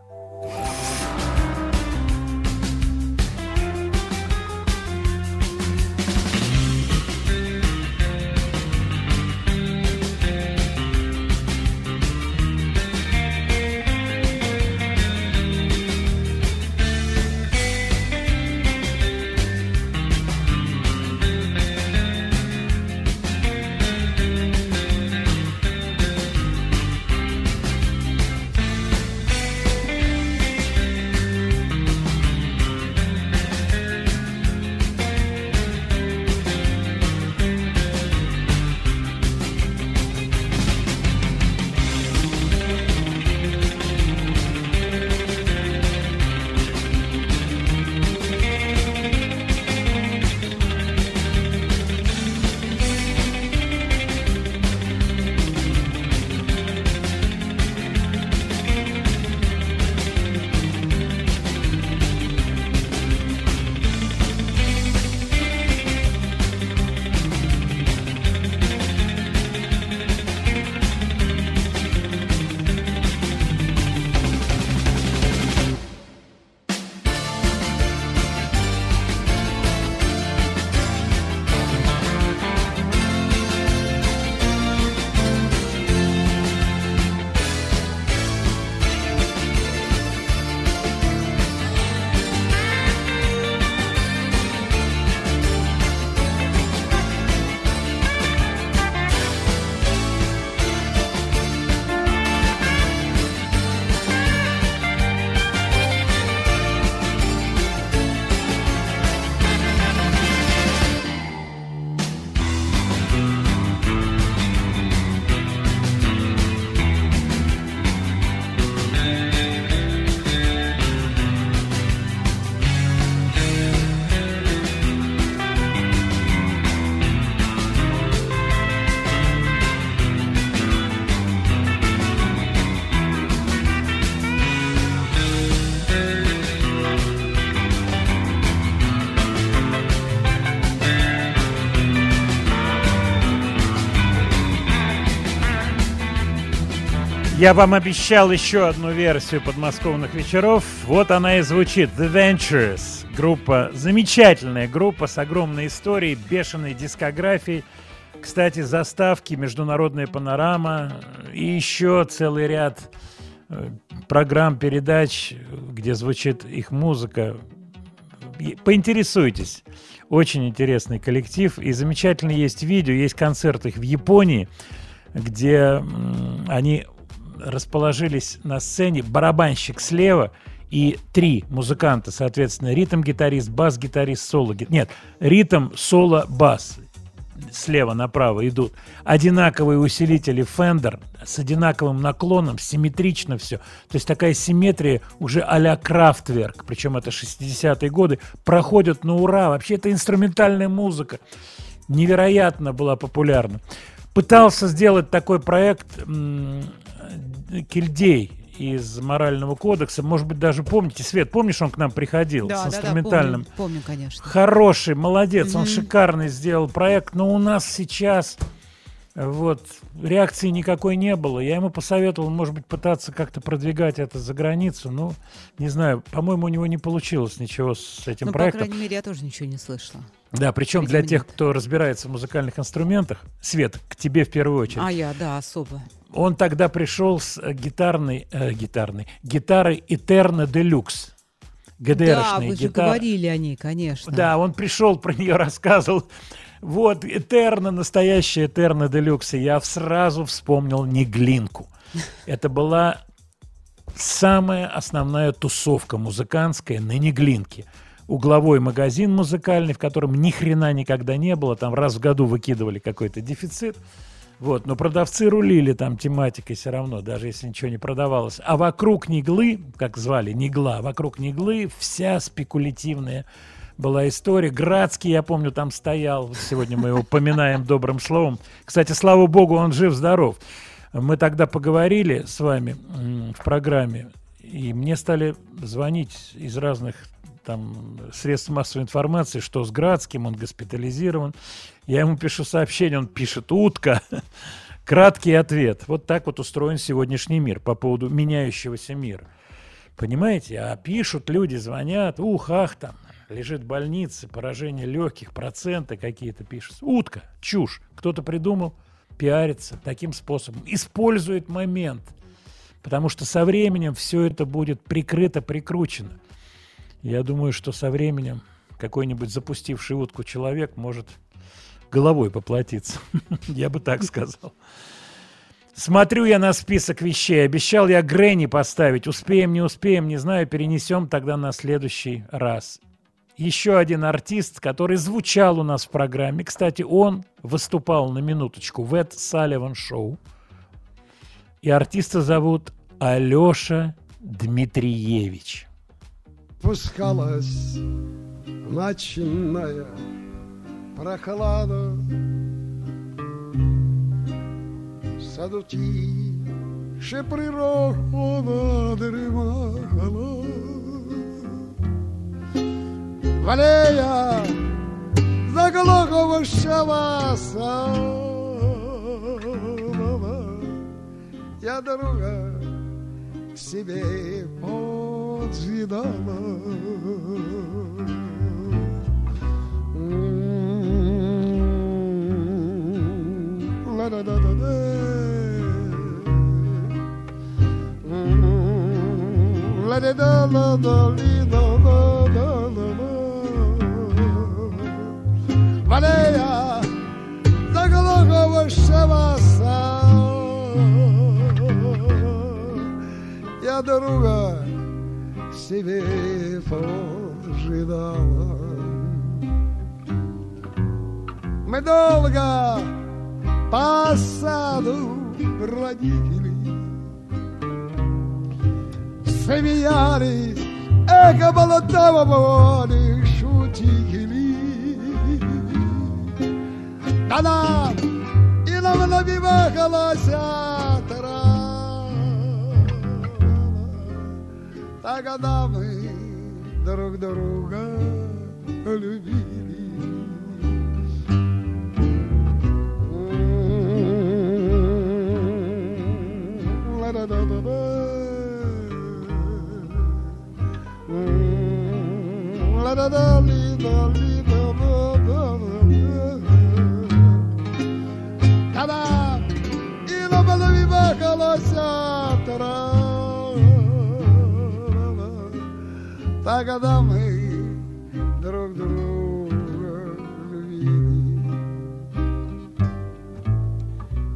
Speaker 1: Я вам обещал еще одну версию подмосковных вечеров. Вот она и звучит. The Ventures. Группа, замечательная группа с огромной историей, бешеной дискографией. Кстати, заставки, международная панорама и еще целый ряд э, программ, передач, где звучит их музыка. Поинтересуйтесь. Очень интересный коллектив. И замечательно есть видео, есть концерт их в Японии, где они расположились на сцене, барабанщик слева и три музыканта, соответственно, ритм-гитарист, бас-гитарист, соло. Нет, ритм, соло, бас слева направо идут. Одинаковые усилители Fender с одинаковым наклоном, симметрично все. То есть такая симметрия уже а-ля Крафтверк, причем это 60-е годы, проходят на ура. Вообще это инструментальная музыка. Невероятно была популярна. Пытался сделать такой проект Кильдей из морального кодекса. Может быть, даже помните, Свет, помнишь, он к нам приходил
Speaker 2: Да,
Speaker 1: с
Speaker 2: да, да,
Speaker 1: инструментальным?
Speaker 2: помню, помню, конечно.
Speaker 1: Хороший, молодец, он
Speaker 2: Мгм.
Speaker 1: шикарный сделал проект, но у нас сейчас вот реакции никакой не было. Я ему посоветовал, может быть, пытаться как-то продвигать это за границу. Ну, не знаю, по-моему, у него не получилось ничего с этим
Speaker 2: Ну, по
Speaker 1: проектом.
Speaker 2: крайней мере, я тоже ничего не слышала.
Speaker 1: Да, причем
Speaker 2: видимо,
Speaker 1: для тех, кто разбирается в музыкальных инструментах, Свет, к тебе в первую очередь.
Speaker 2: А я, да, особо.
Speaker 1: Он тогда пришел с э, гитарной, э, гитарной, гитарой Eterna Deluxe.
Speaker 2: Да,
Speaker 1: ГДРшной
Speaker 2: вы же говорили о ней, конечно.
Speaker 1: Да, он пришел, про нее рассказывал. Вот, Этерна, настоящая Этерна Делюкс. И я сразу вспомнил Неглинку. Это была самая основная тусовка музыкантская на Неглинке. Угловой магазин музыкальный, в котором ни хрена никогда не было. Там раз в году выкидывали какой-то дефицит. Вот, но продавцы рулили там тематикой все равно, даже если ничего не продавалось. А вокруг Неглы, как звали, Негла, вокруг Неглы вся спекулятивная была история. Градский, я помню, там стоял. Сегодня мы его поминаем добрым словом. Кстати, слава богу, он жив-здоров. Мы тогда поговорили с вами в программе, и мне стали звонить из разных там средств массовой информации, что с Градским, он госпитализирован. Я ему пишу сообщение, он пишет «утка». Краткий ответ. Вот так вот устроен сегодняшний мир по поводу меняющегося мира. Понимаете? А пишут люди, звонят, ух, ах, там, лежит в больнице, поражение легких, проценты какие-то пишут. Утка, чушь. Кто-то придумал, пиарится таким способом. Использует момент. Потому что со временем все это будет прикрыто, прикручено. Я думаю, что со временем какой-нибудь запустивший утку человек может головой поплатиться. Я бы так сказал. Смотрю я на список вещей. Обещал я Грэнни поставить. Успеем, не успеем, не знаю. Перенесем тогда на следующий раз. Еще один артист, который звучал у нас в программе. Кстати, он выступал на минуточку в Эд Салливан Шоу. И артиста зовут Алеша Дмитриевич.
Speaker 13: Пускалась ночная прохлада. В саду тише природа дремала Валея заглоховощава сада Я дорога se podzidano. Mm, la da da da da. Mm, la дорога к себе пожидала. Мы долго по саду бродили, смеялись, эго молодого воли шутили. Да нам и нам набивалась Тогда мы друг друга любили. М, ла-да-да-да. Та-да! І на голові колося когда мы друг друга любили.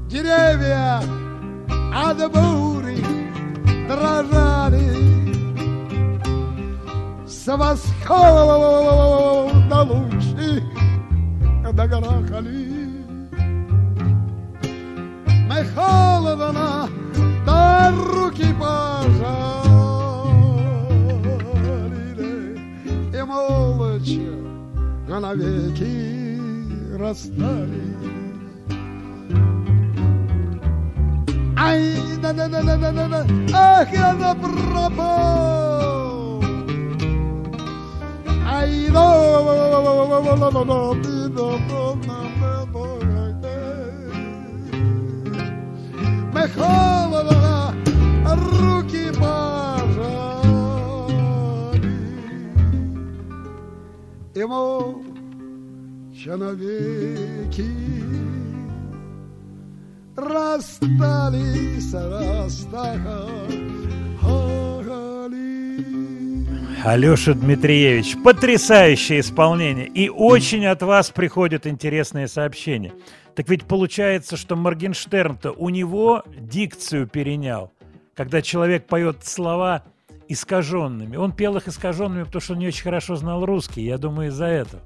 Speaker 13: Деревья от бури дрожали. С восхода лучи догорахали Мы холодно до руки пожалили Молча навеки расстались. Ай, да да да да да да да Ах, я пропал Ай, да да да да Мы холодно руки пожали И молча навеки расстались, расстались.
Speaker 1: Алеша Дмитриевич, потрясающее исполнение. И очень от вас приходят интересные сообщения. Так ведь получается, что Моргенштерн-то у него дикцию перенял, когда человек поет слова искаженными. Он пел их искаженными, потому что он не очень хорошо знал русский, я думаю, из-за этого.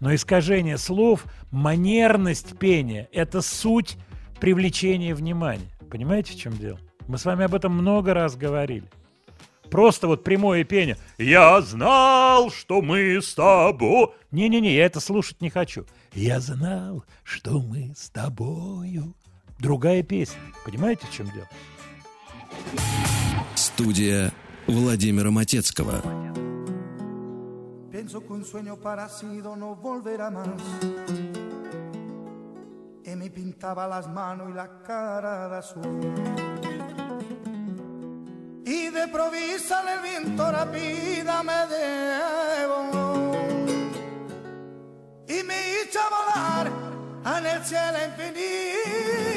Speaker 1: Но искажение слов, манерность пения – это суть привлечения внимания. Понимаете, в чем дело? Мы с вами об этом много раз говорили. Просто вот прямое пение. Я знал, что мы с тобой. Не-не-не, я это слушать не хочу. Я знал, что мы с тобою. Другая песня. Понимаете, в чем дело?
Speaker 4: Студия Владимира Матецкого.
Speaker 14: Pienso que un sueño parecido no volverá más. Y me pintaba las manos y la cara de azul. Y de provisa el viento rápida me debo. Y me hizo volar en el cielo infinito.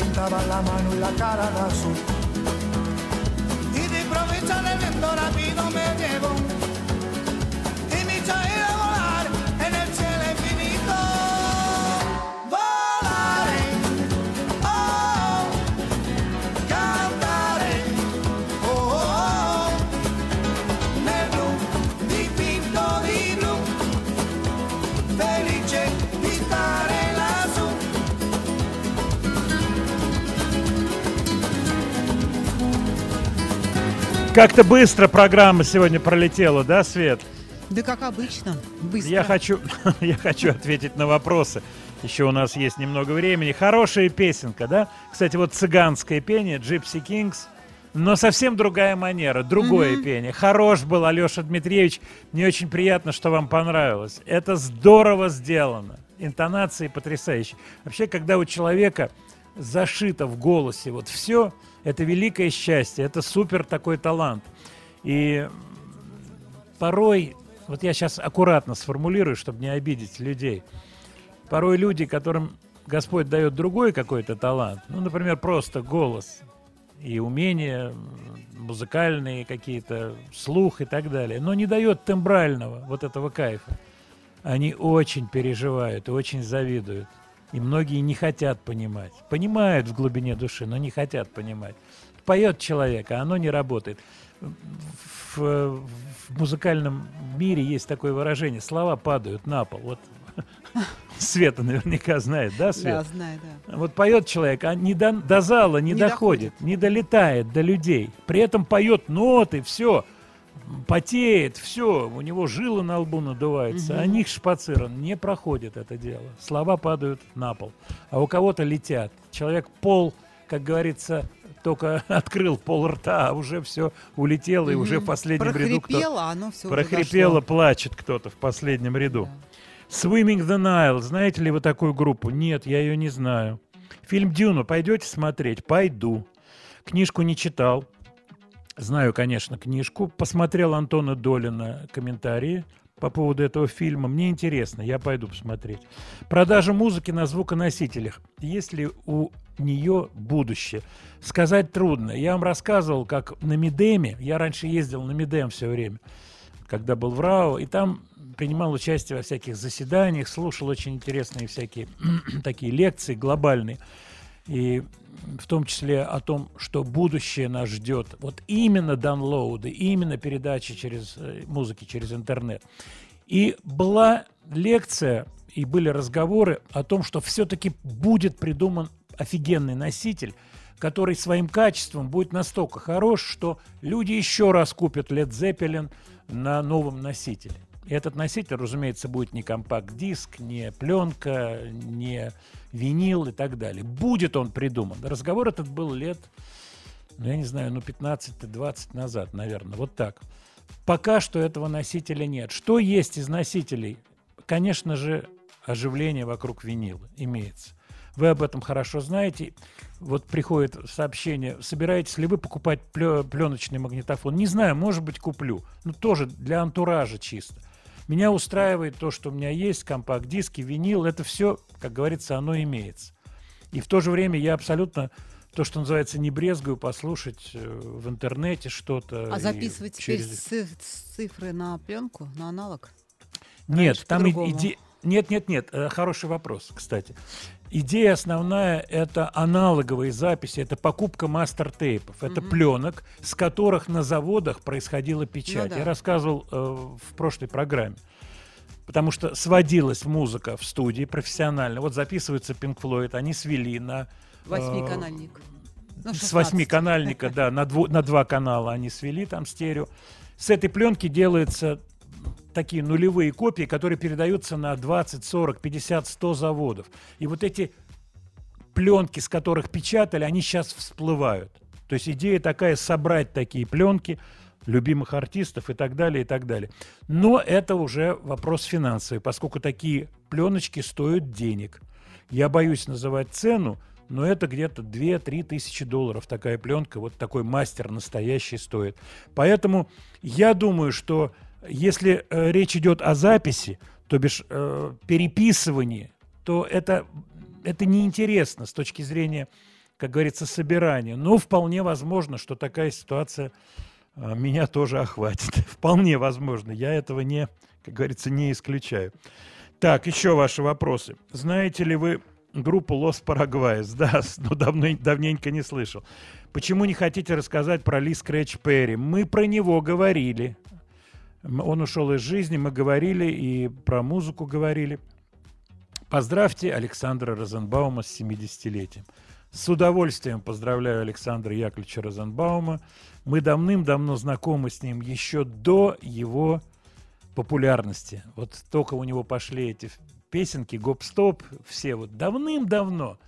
Speaker 14: Pintaba la mano y la cara de azul. Y de improviso el viento rápido me llevó.
Speaker 1: Как-то быстро программа сегодня пролетела, да, Свет?
Speaker 2: Да как обычно, быстро.
Speaker 1: Я хочу, я хочу ответить на вопросы. Еще у нас есть немного времени. Хорошая песенка, да? Кстати, вот цыганское пение, Gypsy Kings, но совсем другая манера, другое
Speaker 2: Мгм.
Speaker 1: пение. Хорош был Алеша Дмитриевич. Мне очень приятно, что вам понравилось. Это здорово сделано. Интонации потрясающие. Вообще, когда у человека зашито в голосе вот все, это великое счастье, это супер такой талант. И порой, вот я сейчас аккуратно сформулирую, чтобы не обидеть людей, порой люди, которым Господь дает другой какой-то талант, ну, например, просто голос, и умения музыкальные какие-то, слух и так далее, но не дает тембрального вот этого кайфа. Они очень переживают и очень завидуют. И многие не хотят понимать. Понимают в глубине души, но не хотят понимать. Поет человек, а оно не работает. В, в музыкальном мире есть такое выражение. Слова падают на пол. Вот Света наверняка знает, да, Свет?
Speaker 2: Да, знаю, да.
Speaker 1: Вот поет человек, а не до, до зала не,
Speaker 2: Не
Speaker 1: доходит, не долетает до людей. При этом поет ноты, все, потеет, все, у него жилы на лбу надуваются, а них шпациран не проходит это дело. Слова падают на пол, а у кого-то летят. Человек пол, как говорится, только открыл пол рта, а уже все улетело, и уже в последнем ряду кто
Speaker 2: Прохрипело, а оно все
Speaker 1: прохрипело, плачет кто-то в последнем ряду. Swimming the Nile. Знаете ли вы такую группу? Нет, я ее не знаю. Фильм «Дюну» пойдете смотреть? Пойду. Книжку не читал. Знаю, конечно, книжку. Посмотрел Антона Долина комментарии по поводу этого фильма. Мне интересно, я пойду посмотреть. Продажа музыки на звуконосителях. Есть ли у нее будущее? Сказать трудно. Я вам рассказывал, как на Мидеме, я раньше ездил на Мидем все время, когда был в РАО, и там принимал участие во всяких заседаниях, слушал очень интересные всякие такие лекции глобальные. И в том числе о том, что будущее нас ждет. Вот именно даунлоуды, именно передачи через э, музыки через интернет. И была лекция, и были разговоры о том, что все-таки будет придуман офигенный носитель, который своим качеством будет настолько хорош, что люди еще раз купят Led Zeppelin на новом носителе. И этот носитель, разумеется, будет не компакт-диск, не пленка, не винил и так далее. Будет он придуман. Разговор этот был лет, ну, я не знаю, ну, 15-20 назад, наверное, вот так. Пока что этого носителя нет. Что есть из носителей? Конечно же, оживление вокруг винила имеется. Вы об этом хорошо знаете. Вот приходит сообщение, собираетесь ли вы покупать пленочный магнитофон? Не знаю, может быть, куплю. Ну, тоже для антуража чисто. Меня устраивает то, что у меня есть, компакт-диски, винил. Это все, как говорится, оно имеется. И в то же время я абсолютно, то, что называется, не брезгую послушать э, в интернете что-то.
Speaker 2: А записывать теперь
Speaker 1: через-
Speaker 2: цифры на пленку, на аналог?
Speaker 1: Нет,
Speaker 2: Раньше
Speaker 1: там и-
Speaker 2: по-другому.
Speaker 1: иде... Нет, нет, нет, э, хороший вопрос, кстати. Идея основная – это аналоговые записи, это покупка мастер-тейпов, это пленок, с которых на заводах происходила печать.
Speaker 2: Ну да.
Speaker 1: Я рассказывал э, в прошлой программе. Потому что сводилась музыка в студии профессионально. Вот записывается Pink Floyd, они свели на... э,
Speaker 2: Восьмиканальник. Ну,
Speaker 1: с
Speaker 2: 16.
Speaker 1: восьмиканальника, да, на, дву- на два канала они свели там стерео. С этой пленки делаются такие нулевые копии, которые передаются на 20, 40, 50, 100 заводов. И вот эти пленки, с которых печатали, они сейчас всплывают. То есть идея такая собрать такие пленки любимых артистов и так далее, и так далее. Но это уже вопрос финансовый, поскольку такие пленочки стоят денег. Я боюсь называть цену, но это где-то 2-3 тысячи долларов такая пленка, вот такой мастер настоящий стоит. Поэтому я думаю, что если э, речь идет о записи, то бишь э, переписывании, то это, это неинтересно с точки зрения, как говорится, собирания. Но вполне возможно, что такая ситуация э, меня тоже охватит. Вполне возможно. Я этого не, как говорится, не исключаю. Так, еще ваши вопросы. Знаете ли вы группу Лос Парагвайс? Да, но давно, давненько не слышал. Почему не хотите рассказать про Ли Скретч Перри? Мы про него говорили. Он ушел из жизни, мы говорили и про музыку говорили. Поздравьте Александра Розенбаума с 70-летием. С удовольствием поздравляю Александра Яковлевича Розенбаума. Мы давным-давно знакомы с ним еще до его популярности. Вот только у него пошли эти песенки «Гоп-стоп», все вот давным-давно.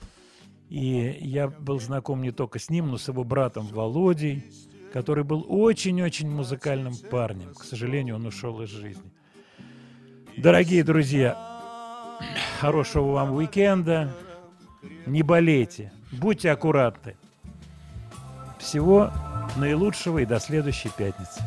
Speaker 1: И я был знаком не только с ним, но с его братом Володей, который был очень-очень музыкальным парнем. К сожалению, он ушел из жизни. Дорогие друзья, хорошего вам уикенда. Не болейте, будьте аккуратны. Всего наилучшего и до следующей пятницы.